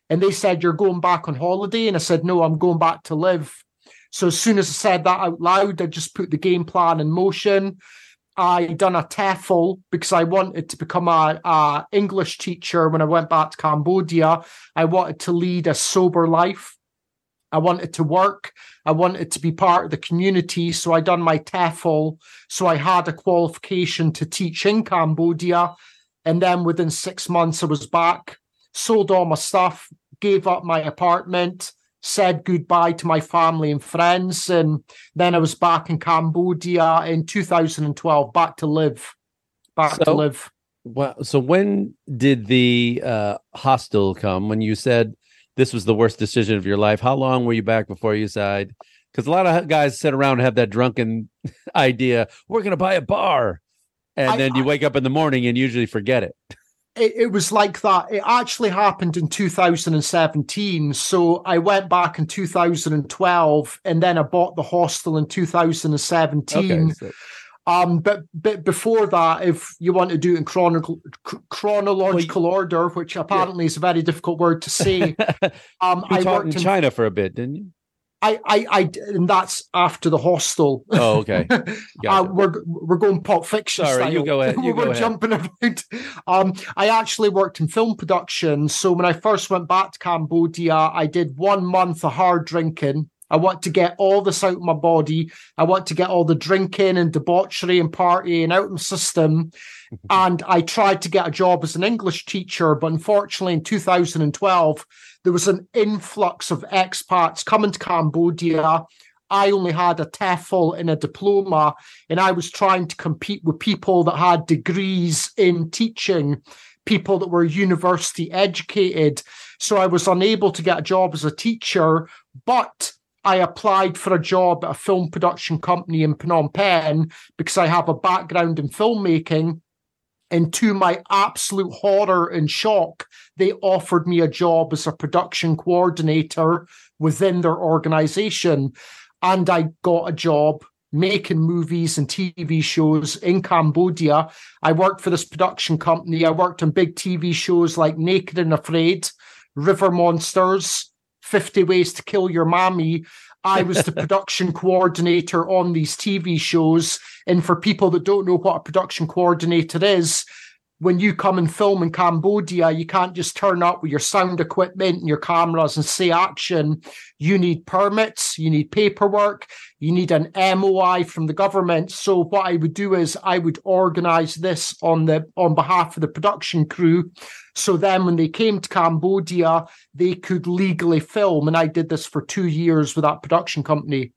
And they said, You're going back on holiday? And I said, No, I'm going back to live. So, as soon as I said that out loud, I just put the game plan in motion. I done a TEFL because I wanted to become a, a English teacher when I went back to Cambodia. I wanted to lead a sober life. I wanted to work. I wanted to be part of the community. So I done my TEFL. So I had a qualification to teach in Cambodia. And then within six months, I was back, sold all my stuff, gave up my apartment, said goodbye to my family and friends. And then I was back in Cambodia in 2012, back to live. Back to So- live. Well, so when did the uh, hostel come? When you said this was the worst decision of your life, how long were you back before you decided? Because a lot of guys sit around and have that drunken (laughs) idea, we're going to buy a bar. And I- then you I- wake up in the morning and usually forget it. It, it was like that. It actually happened in 2017. So I went back in 2012 and then I bought the hostel in 2017. Okay. so- Um, but but before that, if you want to do it in chronological chronological order, which apparently is a very difficult word to say, (laughs) um, you I in worked in China for a bit, didn't you? I, I, I, and that's after the hostel. Oh, okay. (laughs) uh, we're we're going Pulp Fiction Sorry, style. (laughs) you go ahead, you we're go ahead. jumping around. Um, I actually worked in film production. So when I first went back to Cambodia, I did one month of hard drinking. I want to get all this out of my body. I want to get all the drinking and debauchery and partying out of my system. (laughs) and I tried to get a job as an English teacher, but unfortunately in 2012, there was an influx of expats coming to Cambodia. I only had a TEFL and a diploma, and I was trying to compete with people that had degrees in teaching, people that were university educated. So I was unable to get a job as a teacher, but I applied for a job at a film production company in Phnom Penh because I have a background in filmmaking. And to my absolute horror and shock, they offered me a job as a production coordinator within their organization. And I got a job making movies and TV shows in Cambodia. I worked for this production company. I worked on big TV shows like Naked and Afraid, River Monsters, 50 Ways to Kill Your Mommy. I was the (laughs) production coordinator on these TV shows. And for people that don't know what a production coordinator is, when you come and film in Cambodia, you can't just turn up with your sound equipment and your cameras and say action. You need permits, you need paperwork, you need an MOI from the government. So what I would do is I would organize this on the on behalf of the production crew. So then when they came to Cambodia, they could legally film. And I did this for two years with that production company.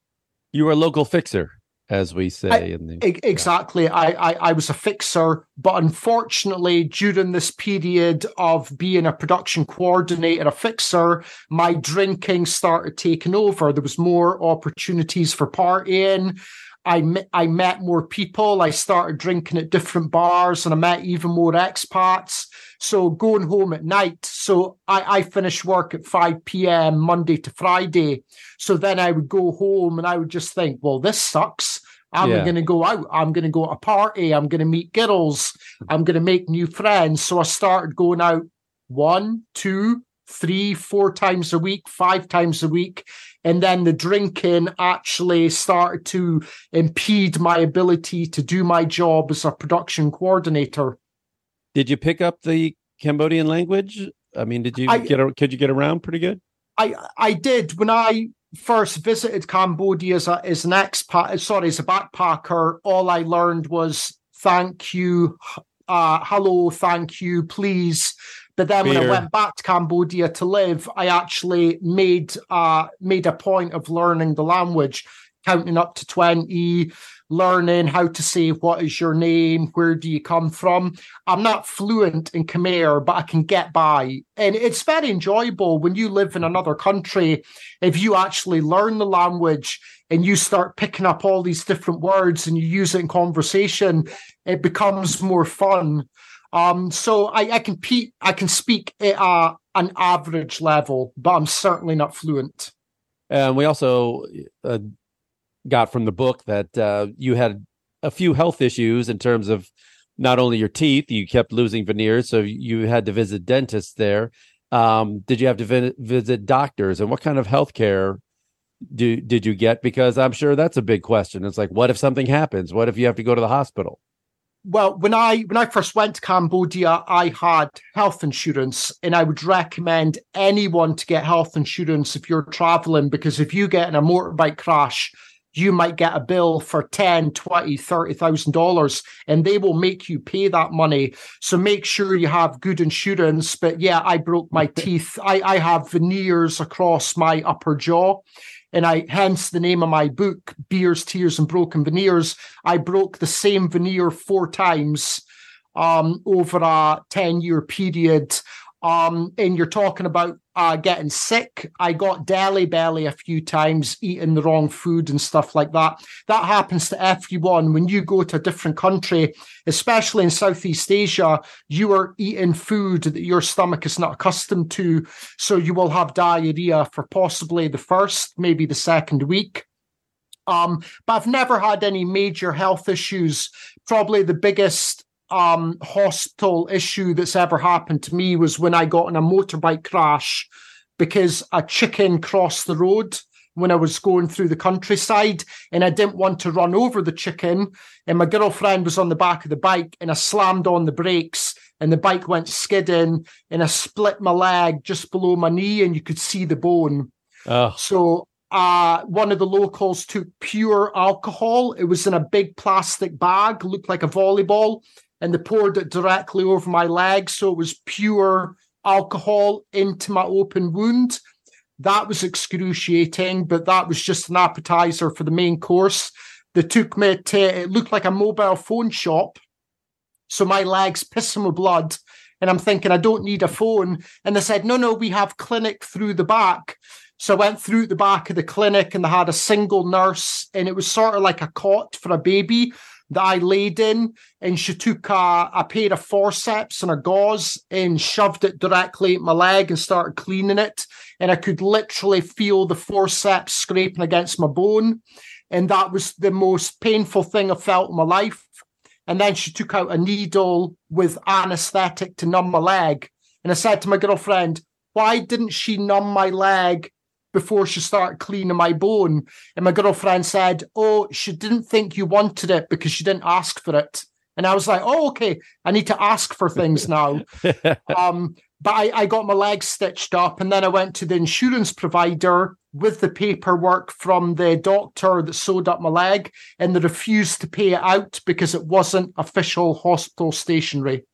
You were a local fixer as we say I, in the exactly yeah. I, I i was a fixer but unfortunately during this period of being a production coordinator a fixer my drinking started taking over there was more opportunities for partying I met, I met more people. I started drinking at different bars and I met even more expats. So going home at night. So I, I finished work at 5 p.m. Monday to Friday. So then I would go home and I would just think, well, this sucks. I'm yeah. going to go out. I'm going to go to a party. I'm going to meet girls. I'm going to make new friends. So I started going out one, two, three, four times a week, five times a week. And then the drinking actually started to impede my ability to do my job as a production coordinator. Did you pick up the Cambodian language? I mean, did you I, get could you get around pretty good? I I did when I first visited Cambodia as, a, as an expat, sorry, as a backpacker. All I learned was thank you, uh, hello, thank you, please. But then Beer. when I went back to Cambodia to live, I actually made uh, made a point of learning the language, counting up to twenty, learning how to say what is your name, where do you come from. I'm not fluent in Khmer, but I can get by. And it's very enjoyable when you live in another country. If you actually learn the language and you start picking up all these different words and you use it in conversation, it becomes more fun. Um, so I, I can pe- I can speak at a, an average level, but I'm certainly not fluent. And we also uh, got from the book that uh, you had a few health issues in terms of not only your teeth, you kept losing veneers, so you had to visit dentists there. Um, did you have to vi- visit doctors, and what kind of health care do did you get? Because I'm sure that's a big question. It's like, what if something happens? What if you have to go to the hospital? Well, when I when I first went to Cambodia, I had health insurance, and I would recommend anyone to get health insurance if you're traveling because if you get in a motorbike crash, you might get a bill for 10 20 30000 dollars and they will make you pay that money so make sure you have good insurance but yeah i broke my teeth i i have veneers across my upper jaw and I hence the name of my book, Beers, Tears, and Broken Veneers. I broke the same veneer four times um, over a 10 year period. Um, and you're talking about uh, getting sick. I got Delhi belly a few times, eating the wrong food and stuff like that. That happens to everyone when you go to a different country, especially in Southeast Asia. You are eating food that your stomach is not accustomed to, so you will have diarrhea for possibly the first, maybe the second week. Um, but I've never had any major health issues. Probably the biggest um, hospital issue that's ever happened to me was when I got in a motorbike crash because a chicken crossed the road when I was going through the countryside and I didn't want to run over the chicken. And my girlfriend was on the back of the bike and I slammed on the brakes and the bike went skidding and I split my leg just below my knee and you could see the bone. Oh. So uh, one of the locals took pure alcohol. It was in a big plastic bag, looked like a volleyball and they poured it directly over my leg. So it was pure alcohol into my open wound. That was excruciating, but that was just an appetizer for the main course. They took me to, it looked like a mobile phone shop. So my legs pissing with blood. And I'm thinking, I don't need a phone. And they said, no, no, we have clinic through the back. So I went through the back of the clinic and they had a single nurse, and it was sort of like a cot for a baby that I laid in, and she took a, a pair of forceps and a gauze and shoved it directly at my leg and started cleaning it. And I could literally feel the forceps scraping against my bone. And that was the most painful thing I felt in my life. And then she took out a needle with anesthetic to numb my leg. And I said to my girlfriend, why didn't she numb my leg before she started cleaning my bone. And my girlfriend said, Oh, she didn't think you wanted it because she didn't ask for it. And I was like, oh, okay, I need to ask for things (laughs) now. um, but I, I got my leg stitched up and then I went to the insurance provider with the paperwork from the doctor that sewed up my leg and they refused to pay it out because it wasn't official hospital stationery.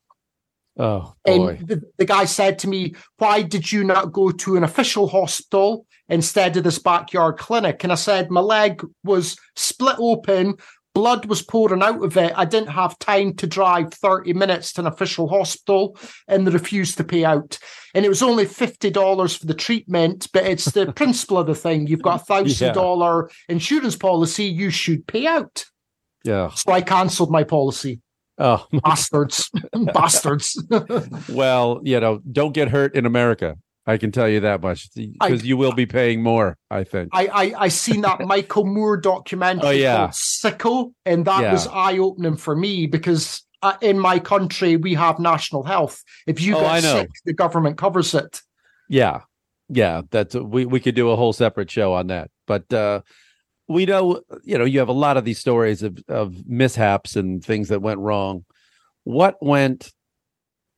Oh boy. And the, the guy said to me, Why did you not go to an official hospital instead of this backyard clinic? And I said, My leg was split open, blood was pouring out of it. I didn't have time to drive 30 minutes to an official hospital, and they refused to pay out. And it was only $50 for the treatment, but it's the (laughs) principle of the thing. You've got a thousand dollar insurance policy, you should pay out. Yeah. So I cancelled my policy. Oh, (laughs) bastards, (laughs) bastards. well, you know, don't get hurt in America. I can tell you that much because you will be paying more. I think. I I, I seen that (laughs) Michael Moore documentary oh, yeah. called Sicko, and that Yeah. was eye opening for me because uh, in my country we have national health. If you Oh, get I know. sick, the government covers it. Yeah, yeah. That's we we could do a whole separate show on that. But uh, we know, you know, you have a lot of these stories of of mishaps and things that went wrong. What went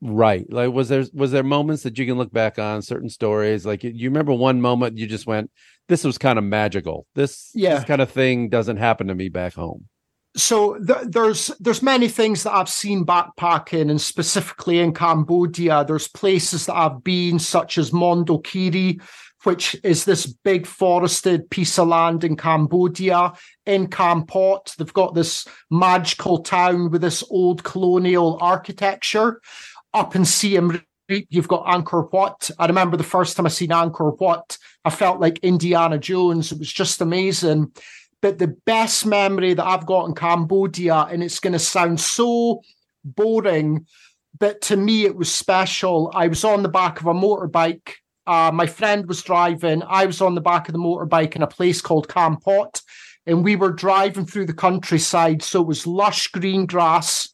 right? Like, was there was there moments that you can look back on certain stories? Like, you remember one moment you just went, "This was kind of magical. This Yeah. this kind of thing doesn't happen to me back home." so th- there's there's many things that I've seen backpacking, and specifically in Cambodia, there's places that I've been, such as Mondulkiri, which is this big forested piece of land in Cambodia. In Kampot, they've got this magical town with this old colonial architecture. Up in Siem Reap, you've got Angkor Wat. I remember the first time I seen Angkor Wat, I felt like Indiana Jones. It was just amazing. But the best memory that I've got in Cambodia, and it's going to sound so boring, but to me it was special. I was on the back of a motorbike. Uh, my friend was driving. I was on the back of the motorbike in a place called Kampot, and we were driving through the countryside. So it was lush green grass.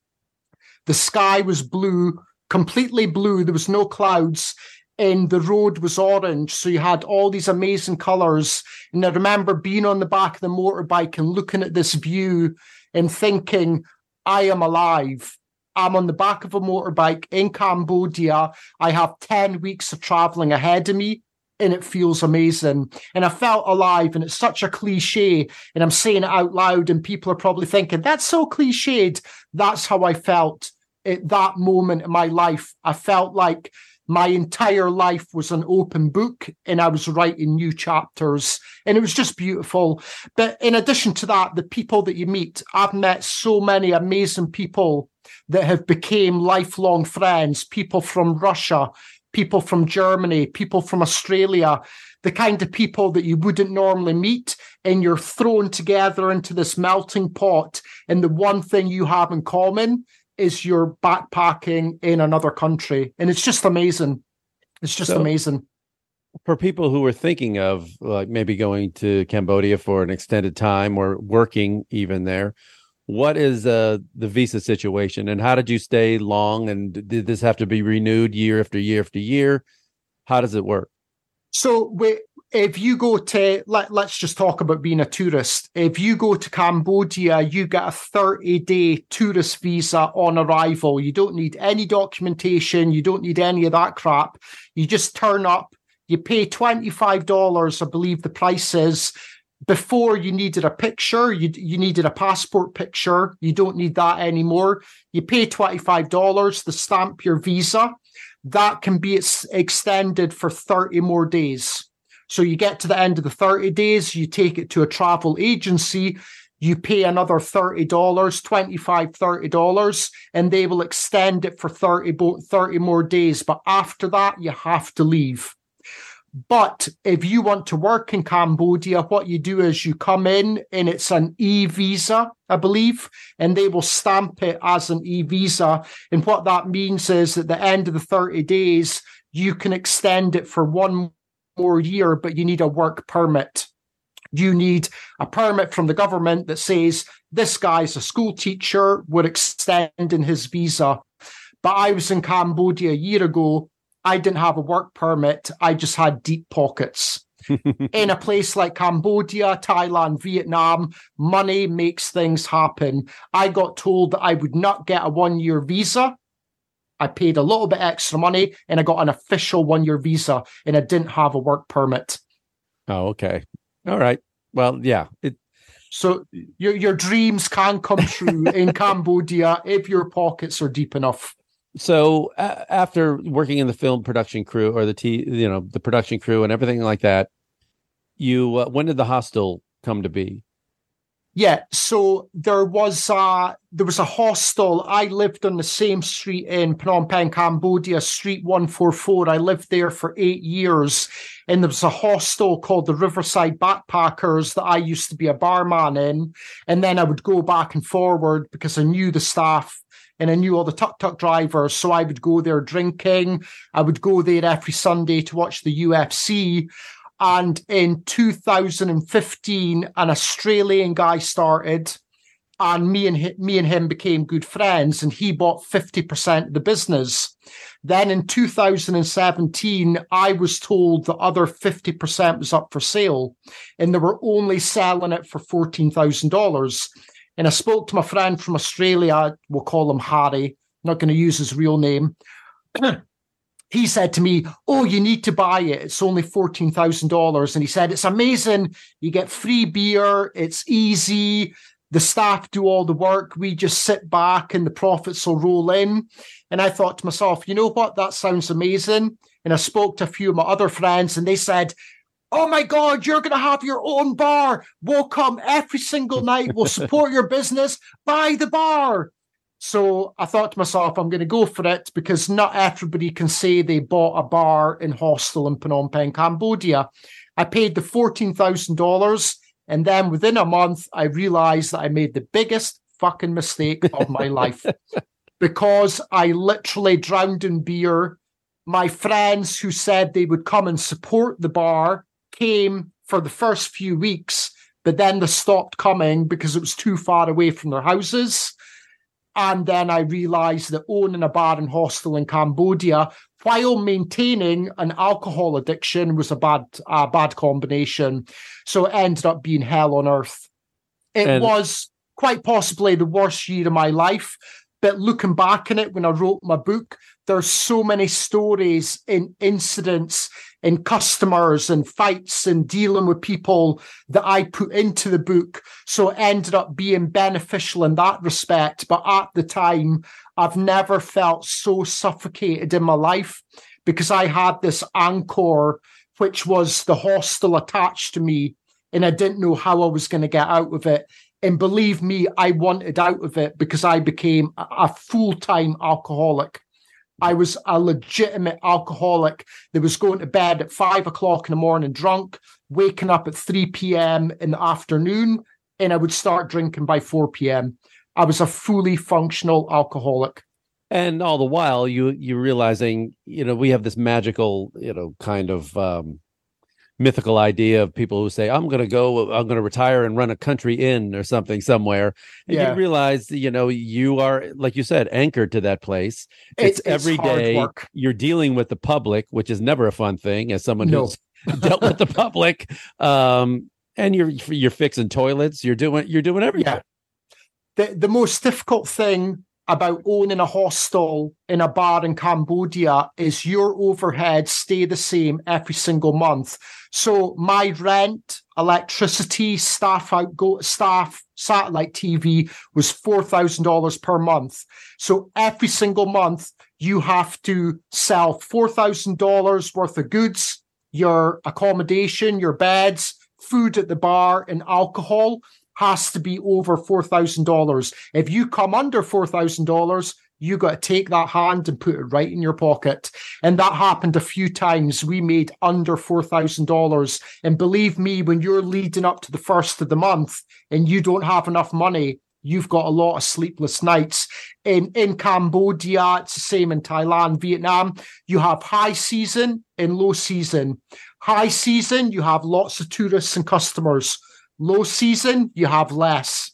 The sky was blue, completely blue. There was no clouds, and the road was orange. So you had all these amazing colors. And I remember being on the back of the motorbike and looking at this view and thinking, I am alive. I'm on the back of a motorbike in Cambodia. I have 10 weeks of traveling ahead of me. And it feels amazing. And I felt alive. And it's such a cliche. And I'm saying it out loud. And people are probably thinking, that's so cliched. That's how I felt at that moment in my life. I felt like my entire life was an open book and I was writing new chapters and it was just beautiful. But in addition to that, the people that you meet, I've met so many amazing people that have became lifelong friends, people from Russia, people from Germany, people from Australia, the kind of people that you wouldn't normally meet and you're thrown together into this melting pot and the one thing you have in common is you're backpacking in another country. And it's just amazing. It's just So- amazing. for people who are thinking of like maybe going to Cambodia for an extended time or working even there, what is uh, the visa situation? And how did you stay long? And did this have to be renewed year after year after year? How does it work? So we, if you go to let, let's just talk about being a tourist. If you go to Cambodia, you get a 30 day tourist visa on arrival. You don't need any documentation, you don't need any of that crap. You just turn up, you pay $25, I believe the price is. Before you needed a picture, you you needed a passport picture. You don't need that anymore. You pay $25 to stamp your visa that can be extended for 30 more days. So you get to the end of the 30 days, you take it to a travel agency, you pay another $30, $25, $30, and they will extend it for 30, 30 more days. But after that, you have to leave. But if you want to work in Cambodia, what you do is you come in and it's an e visa, I believe, and they will stamp it as an e visa. And what that means is at the end of the 30 days, you can extend it for one more year, but you need a work permit. You need a permit from the government that says this guy's a school teacher, we're extending his visa. But I was in Cambodia a year ago. I didn't have a work permit. I just had deep pockets. (laughs) in a place like Cambodia, Thailand, Vietnam, money makes things happen. I got told that I would not get a one year visa. I paid a little bit extra money and I got an official one year visa and I didn't have a work permit. Oh, okay. All right. Well, yeah. It, so your your dreams can come true in (laughs) Cambodia if your pockets are deep enough. So uh, after working in the film production crew or the t you know the production crew and everything like that, you uh, when did the hostel come to be? Yeah, so there was a there was a hostel. I lived on the same street in Phnom Penh, Cambodia, Street One Four Four. I lived there for eight years, and there was a hostel called the Riverside Backpackers that I used to be a barman in, and then I would go back and forward because I knew the staff and I knew all the tuk tuk drivers. So I would go there drinking. I would go there every Sunday to watch the UFC. And in 2015, an Australian guy started, and me and me and him became good friends. And he bought 50% of the business. Then in 2017, I was told the other 50% was up for sale, and they were only selling it for $14,000. And I spoke to my friend from Australia, we'll call him Harry, not going to use his real name. He said to me, Oh, you need to buy it. It's only $14,000. And he said, It's amazing. You get free beer. It's easy. The staff do all the work. We just sit back and the profits will roll in. And I thought to myself, you know what? That sounds amazing. And I spoke to a few of my other friends and they said, Oh my God, you're going to have your own bar. We'll come every single night. We'll support your business. Buy the bar. So I thought to myself, I'm going to go for it because not everybody can say they bought a bar in hostel in Phnom Penh, Cambodia. I paid the $14,000. And then within a month, I realized that I made the biggest fucking mistake of my (laughs) life because I literally drowned in beer. My friends who said they would come and support the bar came for the first few weeks, but then they stopped coming because it was too far away from their houses. And then I realized that owning a bar and hostel in Cambodia while maintaining an alcohol addiction was a bad a bad combination. So it ended up being hell on earth. It and- was quite possibly the worst year of my life. But looking back on it when I wrote my book, there's so many stories and incidents and customers and fights and dealing with people that I put into the book. So it ended up being beneficial in that respect. But at the time, I've never felt so suffocated in my life because I had this anchor, which was the hostel attached to me, and I didn't know how I was going to get out of it. And believe me, I wanted out of it because I became a full time alcoholic. I was a legitimate alcoholic that was going to bed at five o'clock in the morning drunk, waking up at 3 p.m. in the afternoon, and I would start drinking by 4 p.m. I was a fully functional alcoholic. And all the while, you you realizing, you know, we have this magical, you know, kind of um, mythical idea of people who say, I'm going to go, I'm going to retire and run a country inn or something somewhere. And yeah. you realize, you know, you are, like you said, anchored to that place. It's, it's every day you're dealing with the public, which is never a fun thing as someone no. who's dealt with the public. Um, and you're, you're fixing toilets. You're doing, you're doing everything. Yeah. The, the most difficult thing about owning a hostel in a bar in Cambodia is your overhead stay the same every single month. So my rent, electricity, staff outgo staff, satellite TV was four thousand dollars per month. So every single month you have to sell four thousand dollars worth of goods, your accommodation, your beds, food at the bar, and alcohol has to be over $4,000. If you come under $4,000, you got to take that hand and put it right in your pocket. And that happened a few times. We made under $4,000. And believe me, when you're leading up to the first of the month and you don't have enough money, you've got a lot of sleepless nights. In in Cambodia, it's the same in Thailand, Vietnam. You have high season and low season. High season, you have lots of tourists and customers. Low season, you have less.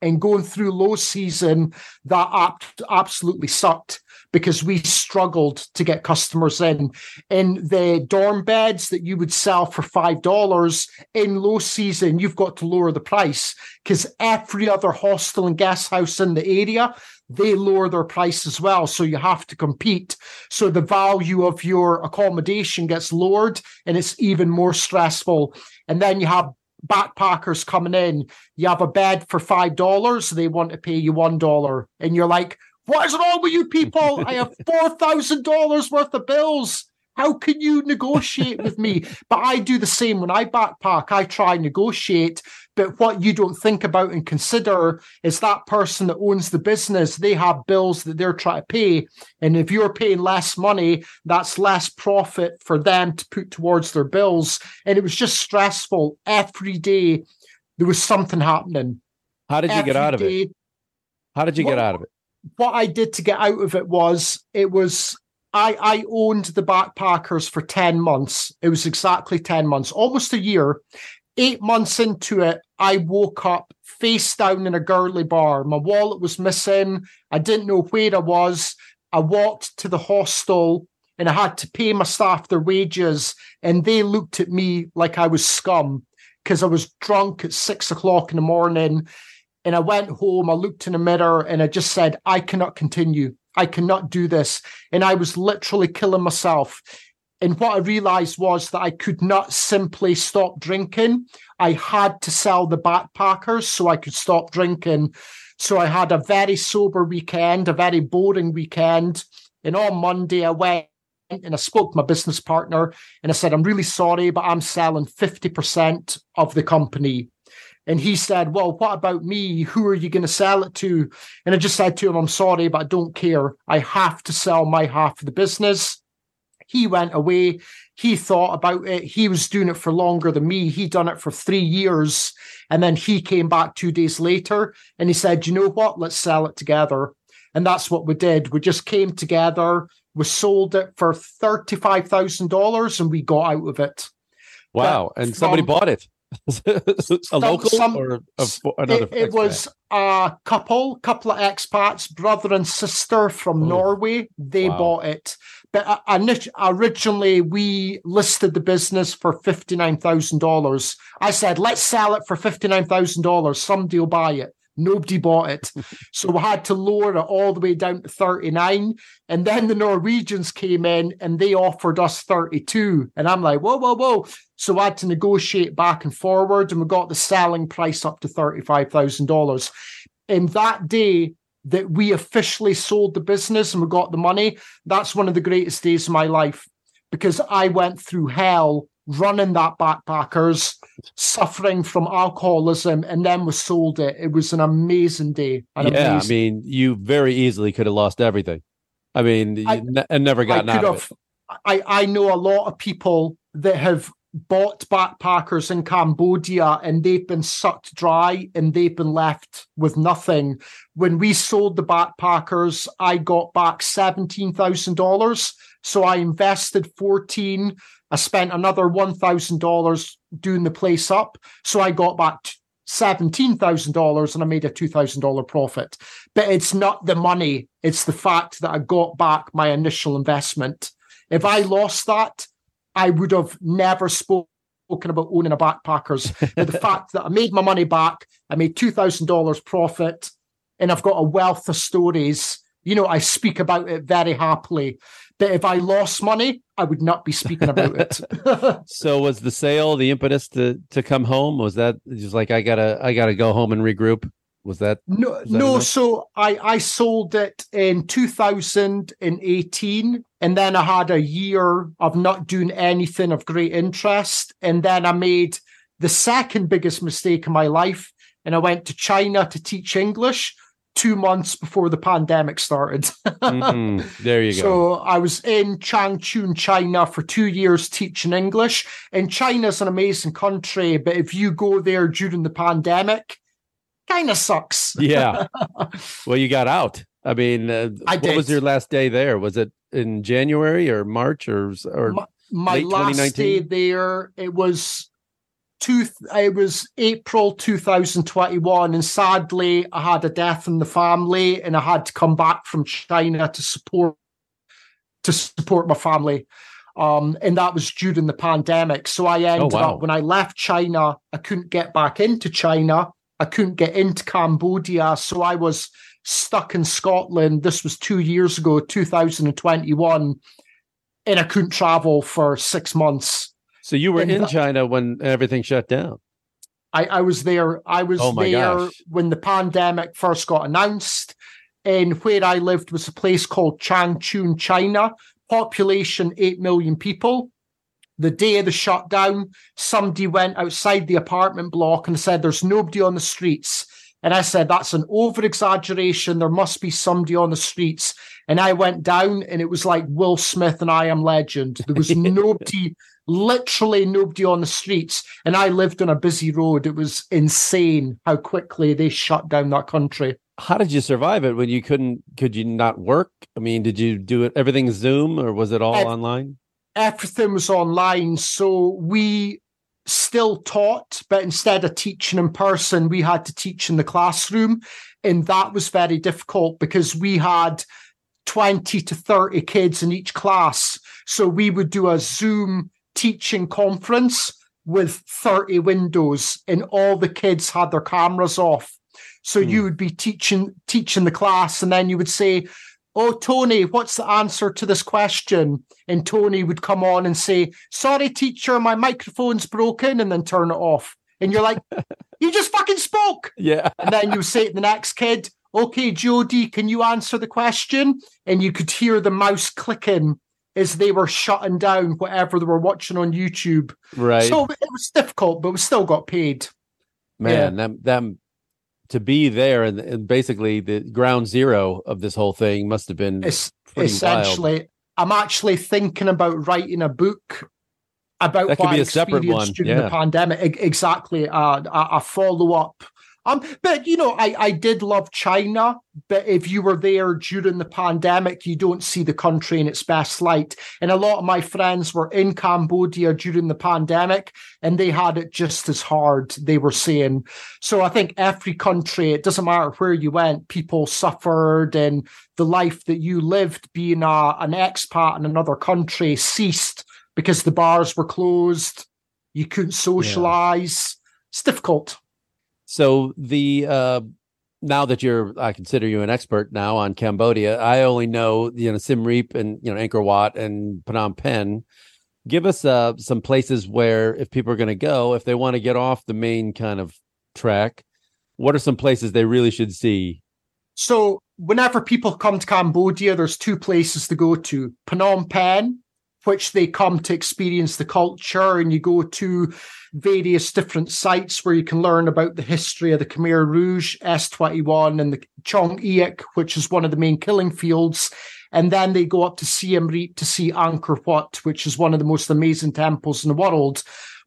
And going through low season, that absolutely sucked because we struggled to get customers in. In the dorm beds that you would sell for $5 in low season, you've got to lower the price because every other hostel and guest house in the area they lower their price as well. So you have to compete. So the value of your accommodation gets lowered and it's even more stressful. And then you have backpackers coming in. You have a bed for $5, they want to pay you $1. And you're like, what is wrong with you people? I have (laughs) $4,000 worth of bills. How can you negotiate with me? But I do the same when I backpack. I try and negotiate. But what you don't think about and consider is that person that owns the business, they have bills that they're trying to pay. And if you're paying less money, that's less profit for them to put towards their bills. And it was just stressful every day. There was something happening. How did you Every get out of day. it? How did you get out of it? what I did to get out of it was it was I I owned the backpackers for 10 months. It was exactly 10 months, almost a year. Eight months into it, I woke up face down in a girly bar. My wallet was missing. I didn't know where I was. I walked to the hostel and I had to pay my staff their wages, and they looked at me like I was scum because I was drunk at six o'clock in the morning. And I went home, I looked in the mirror and I just said, I cannot continue. I cannot do this. And I was literally killing myself. And what I realized was that I could not simply stop drinking. I had to sell the backpackers so I could stop drinking. So I had a very sober weekend, a very boring weekend. And on Monday, I went and I spoke to my business partner and I said, I'm really sorry, but I'm selling 50% of the company. And he said, Well, what about me? Who are you going to sell it to? And I just said to him, I'm sorry, but I don't care. I have to sell my half of the business. He went away. He thought about it. He was doing it for longer than me. He'd done it for three years. And then he came back two days later and he said, You know what? Let's sell it together. And that's what we did. We just came together. We sold it for $35,000 and we got out of it. Wow. But And somebody from- bought it. (laughs) a local some- or a, another? it, it was a couple, couple of expats, brother and sister from Oh. Norway. They Wow. bought it. But originally, we listed the business for fifty nine thousand dollars. I said, "Let's sell it for fifty nine thousand dollars. Somebody will buy it." Nobody bought it, so we had to lower it all the way down to thirty nine. And then the Norwegians came in and they offered us thirty two, and I'm like, "Whoa, whoa, whoa!" So I had to negotiate back and forward, and we got the selling price up to $35,000. And that day that we officially sold the business and we got the money, that's one of the greatest days of my life because I went through hell running that backpackers, suffering from alcoholism, and then we sold it. It was an amazing day. An yeah, amazing I mean, you very easily could have lost everything. I mean, I- ne- and never gotten I out of have. it. I I know a lot of people that have bought backpackers in Cambodia and they've been sucked dry and they've been left with nothing. When we sold the backpackers, I got back seventeen thousand dollars. So I invested fourteen. I spent another one thousand dollars doing the place up. So I got back seventeen thousand dollars and I made a two thousand dollar profit. But it's not the money; it's the fact that I got back my initial investment. If I lost that, I would have never spoken about owning a backpackers. (laughs) but the fact that I made my money back, I made two thousand dollars profit, and I've got a wealth of stories. You know, I speak about it very happily. But if I lost money, I would not be speaking about it. (laughs) (laughs) So was the sale the impetus to to come home? Was that just like I gotta I gotta go home and regroup? Was that No, that no. enough? So I I sold it in 2018, and then I had a year of not doing anything of great interest, and then I made the second biggest mistake in my life, and I went to China to teach English two months before the pandemic started. (laughs) Mm, there you go. So I was in Changchun, China for two years teaching English. And China's an amazing country, but if you go there during the pandemic, kind of sucks. (laughs) yeah. Well, you got out. I mean, uh, I what was your last day there? Was it in January or March or or my, my last day there, it was two. It was April 2021, and sadly, I had a death in the family, and I had to come back from China to support to support my family. Um, and that was during the pandemic. So I ended Oh, wow. up when I left China, I couldn't get back into China. I couldn't get into Cambodia. So I was stuck in Scotland. This was two years ago, 2021. And I couldn't travel for six months. So you were And in that- China when everything shut down. I, I was there. I was Oh there gosh. when the pandemic first got announced. And where I lived was a place called Changchun, China. Population 8 million people. The day of the shutdown, somebody went outside the apartment block and said, There's nobody on the streets. And I said, That's an over exaggeration. There must be somebody on the streets. And I went down and it was like Will Smith and I Am Legend. There was (laughs) nobody, literally nobody on the streets. And I lived on a busy road. It was insane how quickly they shut down that country. How did you survive it when you couldn't? Could you not work? I mean, did you do it everything Zoom or was it all Ev- online? everything was online. So we still taught, but instead of teaching in person, we had to teach in the classroom. And that was very difficult because we had 20 to 30 kids in each class. So we would do a Zoom teaching conference with 30 windows, and all the kids had their cameras off. So hmm. you would be teaching teaching the class, and then you would say, Oh, Tony, what's the answer to this question? And Tony would come on and say, Sorry, teacher, my microphone's broken, and then turn it off. And you're like, You just fucking spoke. Yeah. And then you say to the next kid, Okay, Jody, can you answer the question? And you could hear the mouse clicking as they were shutting down whatever they were watching on YouTube. Right. So it was difficult, but we still got paid. Man, them them to be there and, and basically the ground zero of this whole thing must have been Es- essentially, wild. I'm actually thinking about writing a book about That could what be I a separate one, during yeah. the pandemic. E- exactly, uh, a, a follow up. Um, but you know, I, I did love China, but if you were there during the pandemic, you don't see the country in its best light. And a lot of my friends were in Cambodia during the pandemic, and they had it just as hard. They were saying, so I think every country, it doesn't matter where you went, people suffered, and the life that you lived being a, an expat in another country ceased because the bars were closed. You couldn't socialize. It's difficult. So the uh now that you're I consider you an expert now on Cambodia, I only know you know Siem Reap and you know Angkor Wat and Phnom Penh. Give us uh some places where if people are going to go, if they want to get off the main kind of track, what are some places they really should see? So whenever people come to Cambodia, there's two places to go to. Phnom Penh, which they come to experience the culture, and you go to various different sites where you can learn about the history of the Khmer Rouge, S21, and the Choeung Ek, which is one of the main killing fields. And then they go up to Siem Reap to see Angkor Wat, which is one of the most amazing temples in the world.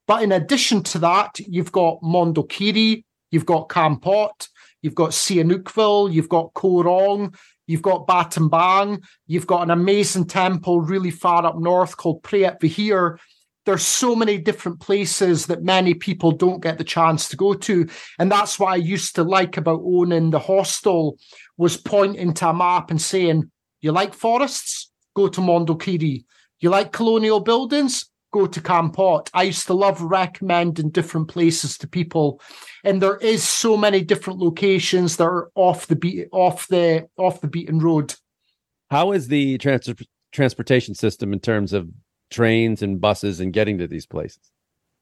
But in addition to that, you've got Mondulkiri, you've got Kampot, you've got Sihanoukville, you've got Koh Rong, you've got Battambang, you've got an amazing temple really far up north called Preah Vihear. There's so many different places that many people don't get the chance to go to. And that's what I used to like about owning the hostel was pointing to a map and saying, you like forests? Go to Mondulkiri. You like colonial buildings? Go to Kampot. I used to love recommending different places to people, and there is so many different locations that are off the beat, off the off the beaten road. How is the trans- transportation system in terms of trains and buses and getting to these places?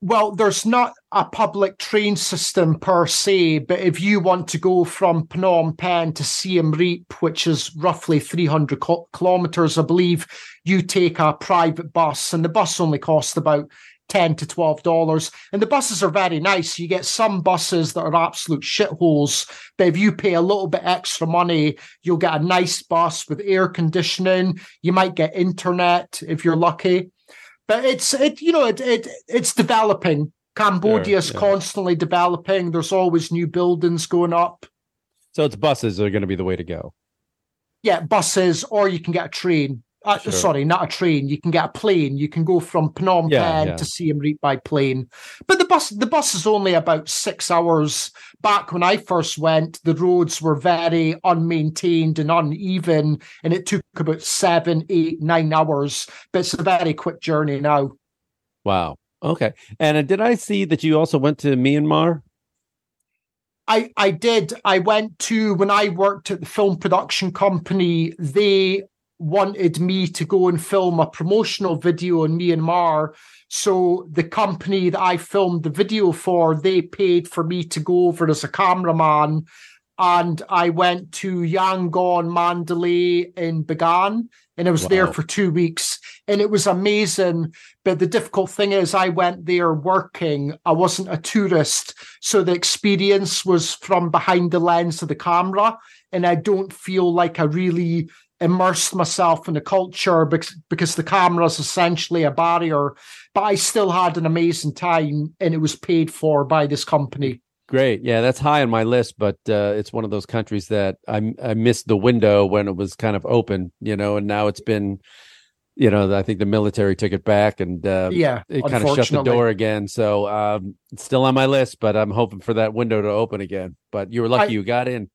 Well, there's not a public train system per se, but if you want to go from Phnom Penh to Siem Reap, which is roughly 300 kilometers, I believe, you take a private bus, and the bus only costs about 10 to 12 dollars. And the buses are very nice. You get some buses that are absolute shitholes but if you pay a little bit extra money you'll get a nice bus with air conditioning. You might get internet if you're lucky but it's it you know it, it it's developing cambodia is Sure, yeah. constantly developing there's always new buildings going up So it's buses that are going to be the way to go. yeah buses or you can get a train Uh, Sure. Sorry, not a train. You can get a plane. You can go from Phnom Yeah, Penh yeah. to Siem Reap by plane. But the bus, the bus is only about six hours. Back when I first went, the roads were very unmaintained and uneven, and it took about seven, eight, nine hours. But it's a very quick journey now. Wow. Okay. And uh, did I see that you also went to Myanmar? I I did. I went to when I worked at the film production company. They wanted me to go and film a promotional video in Myanmar. So the company that I filmed the video for, they paid for me to go over as a cameraman. And I went to Yangon, Mandalay, in Bagan, and I was there for two weeks. And it was amazing. But the difficult thing is, I went there working. I wasn't a tourist. So the experience was from behind the lens of the camera. And I don't feel like I really immersed myself in the culture because, because the camera is essentially a barrier. But I still had an amazing time and it was paid for by this company. Great. Yeah, that's high on my list, but uh, it's one of those countries that I I missed the window when it was kind of open, you know, and now it's been, you know, I think the military took it back and uh, Yeah, it kind of shut the door again. So um, it's still on my list, but I'm hoping for that window to open again. But you were lucky I- you got in.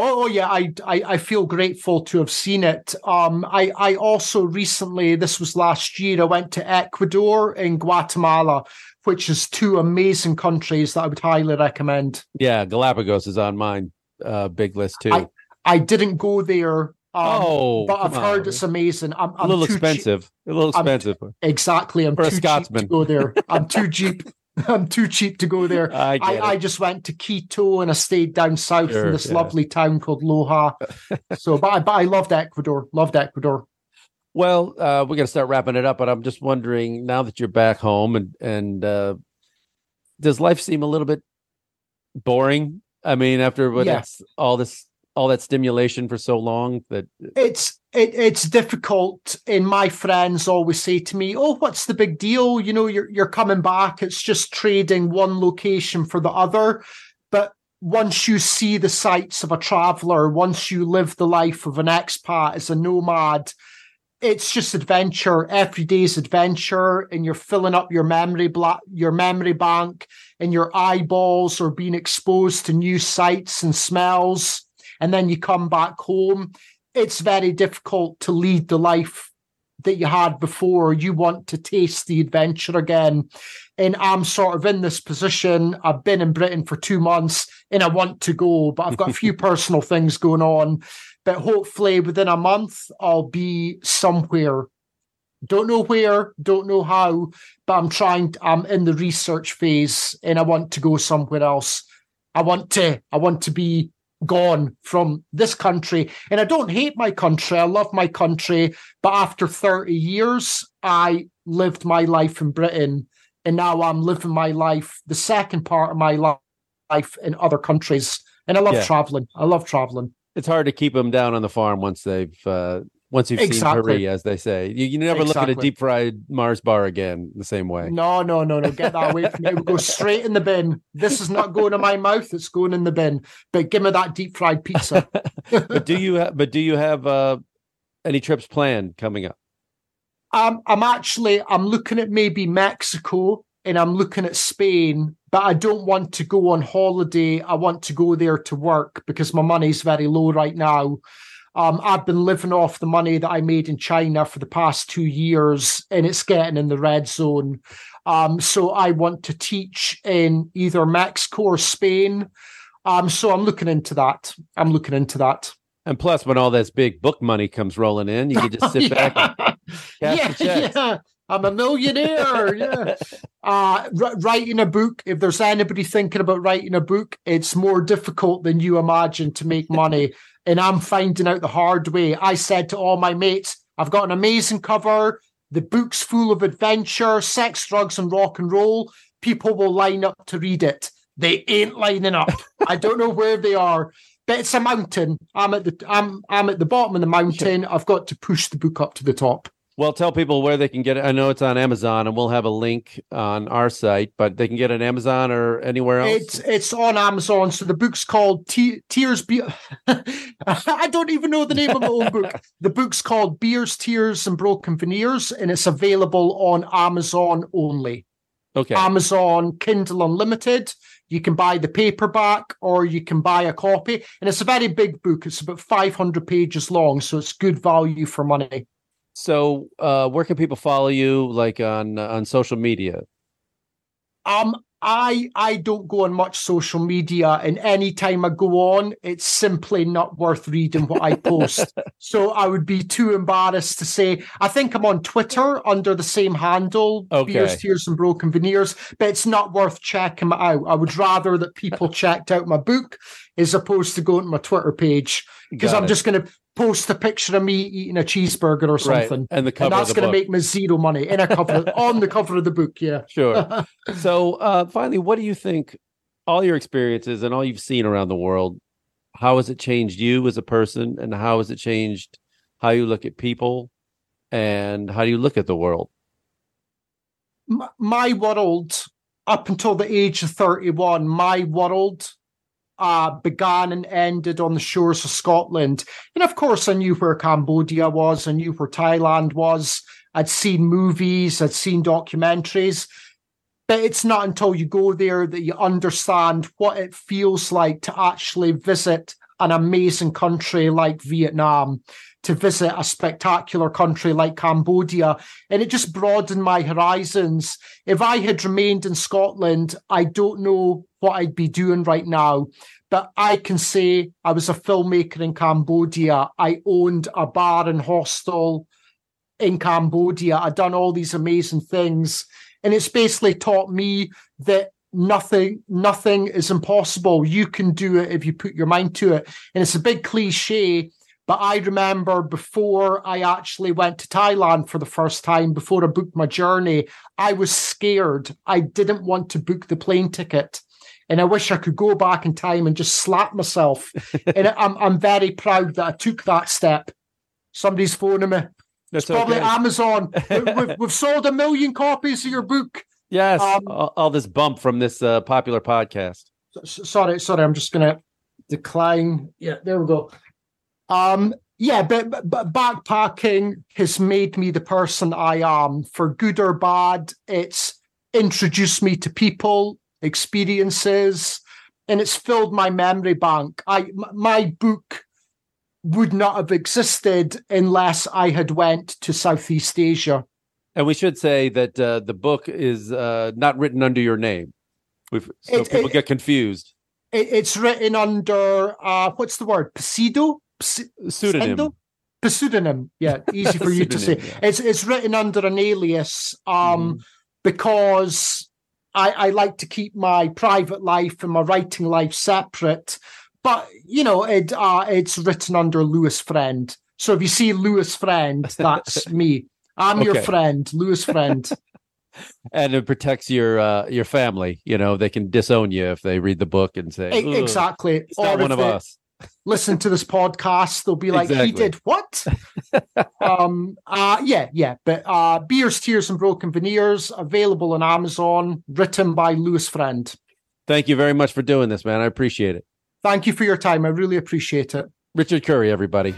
Oh, oh, yeah, I, I I feel grateful to have seen it. Um, I I also recently, this was last year, I went to Ecuador and Guatemala, which is two amazing countries that I would highly recommend. Yeah, Galapagos is on mine uh, big list too. I I didn't go there, um, oh, but I've heard on. it's amazing. I'm, a I'm little too cheap- expensive. A little I'm- expensive. Exactly, I'm For a too cheap to Scotsman. go there. I'm too (laughs) cheap. (laughs) I'm too cheap to go there. I I. I just went to Quito and I stayed down south Sure, in this yeah. lovely town called Loja. (laughs) so, but I, but I loved Ecuador. Loved Ecuador. Well, uh, we're gonna start wrapping it up, but I'm just wondering now that you're back home and and uh, does life seem a little bit boring? I mean, after what Yeah. all this all that stimulation for so long that it's it, it's difficult and my friends always say to me oh what's the big deal? You know you're you're coming back. It's just trading one location for the other. But once you see the sights of a traveler once you live the life of an expat as a nomad it's just adventure. Every day's adventure and you're filling up your memory bla- your memory bank and your eyeballs are being exposed to new sights and smells and then you come back home it's very difficult to lead the life that you had before. You want to taste the adventure again. And I'm sort of in this position. I've been in Britain for two months and I want to go, but I've got a few (laughs) personal things going on. But hopefully within a month, I'll be somewhere. Don't know where, don't know how, but I'm trying, I'm in the research phase and I want to go somewhere else. I want to, I want to be gone from this country. And I don't hate my country. I love my country. But after 30 years, I lived my life in Britain. And now I'm living my life, the second part of my life in other countries. And I love Yeah. traveling. I love traveling. it's hard to keep them down on the farm once they've uh, once you've Exactly. seen Paris, as they say. You, you never look at a deep fried Mars bar again the same way. No, no, no, no. Get that away from me. It will go (laughs) straight in the bin. This is not going in my mouth. It's going in the bin. But give me that deep fried pizza. (laughs) but do you ha- but do you have uh, any trips planned coming up? Um, I'm actually I'm looking at maybe Mexico and I'm looking at Spain, but I don't want to go on holiday. I want to go there to work because my money's very low right now. Um, I've been living off the money that I made in China for the past two years, and it's getting in the red zone. Um, so I want to teach in either Mexico or Spain. Um, so I'm looking into that. I'm looking into that. And plus, when all this big book money comes rolling in, you can just sit back. And, (laughs) yeah, yeah. I'm a millionaire. yeah. (laughs) Uh, r- writing a book. If there's anybody thinking about writing a book, it's more difficult than you imagine to make money. And I'm finding out the hard way. I said to all my mates, I've got an amazing cover. The book's full of adventure, sex, drugs, and rock and roll. People will line up to read it. They ain't lining up. I don't know where they are, but it's a mountain. I'm at the I'm I'm at the bottom of the mountain. I've got to push the book up to the top. Well, tell people where they can get it. I know it's on Amazon, and we'll have a link on our site, but they can get it on Amazon or anywhere else. It's it's on Amazon. So the book's called Te- Tears. Be- (laughs) I don't even know the name of my own book. (laughs) The book's called Beers, Tears, and Broken Veneers, and it's available on Amazon only. okay. Amazon Kindle Unlimited. You can buy the paperback or you can buy a copy. And it's a very big book. It's about 500 pages long. So it's good value for money. So, uh, where can people follow you, like on on social media? Um, I I don't go on much social media, and any time I go on, it's simply not worth reading what I post. (laughs) so I would be too embarrassed to say. I think I'm on Twitter under the same handle, Okay. Beers, Tears, and Broken Veneers, but it's not worth checking out. I would rather that people (laughs) checked out my book as opposed to going to my Twitter page because I'm it. just going to post a picture of me eating a cheeseburger or Right, something, and the cover of that's going to make me zero money in a cover (laughs) on the cover of the book. Yeah. Sure. (laughs) so, uh, finally, what do you think? All your experiences and all you've seen around the world, how has it changed you as a person, and how has it changed how you look at people, and how do you look at the world? my world up until the age of 31 my world uh, began and ended on the shores of Scotland. And of course, I knew where Cambodia was, I knew where Thailand was. I'd seen movies, I'd seen documentaries. But it's not until you go there that you understand what it feels like to actually visit an amazing country like Vietnam, to visit a spectacular country like Cambodia. And it just broadened my horizons. If I had remained in Scotland, I don't know what I'd be doing right now. But I can say I was a filmmaker in Cambodia. I owned a bar and hostel in Cambodia. I'd done all these amazing things. And it's basically taught me that nothing nothing is impossible. You can do it if you put your mind to it. And it's a big cliche, but I remember before I actually went to Thailand for the first time, before I booked my journey, I was scared. I didn't want to book the plane ticket. And I wish I could go back in time and just slap myself. (laughs) and I'm I'm very proud that I took that step. Somebody's phoning me. That's It's probably okay. Amazon. (laughs) We- we've, we've sold a million copies of your book. Yes, Um, all, all this bump from this uh, popular podcast. Sorry, sorry, I'm just gonna decline. Yeah, there we go. Um, yeah, but, but- backpacking has made me the person I am, for good or bad. It's introduced me to people, experiences, and it's filled my memory bank. I my book would not have existed unless I had went to Southeast Asia. And we should say that uh, the book is uh, not written under your name. We've, so It- people it- get confused. It, it's written under uh, what's the word? Pseudo. Ps- Pseudonym. Pseudo? Pseudonym. Yeah, easy for you to say. Pseudonym, It's it's written under an alias um, Mm-hmm. because I, I like to keep my private life and my writing life separate. But you know, it uh, it's written under Lewis Friend. So if you see Lewis Friend, (laughs) that's me. I'm your friend, Lewis Friend. (laughs) and it protects your uh, your family. You know, they can disown you if they read the book and say, exactly. it's not Or one of they us." Listen to this podcast, they'll be like, Exactly. "He did what?" (laughs) um. Uh. Yeah. Yeah. But uh, beers, tears, and broken veneers available on Amazon. Written by Lewis Friend. Thank you very much for doing this, man. I appreciate it. Thank you for your time. I really appreciate it. Richard Currie, everybody.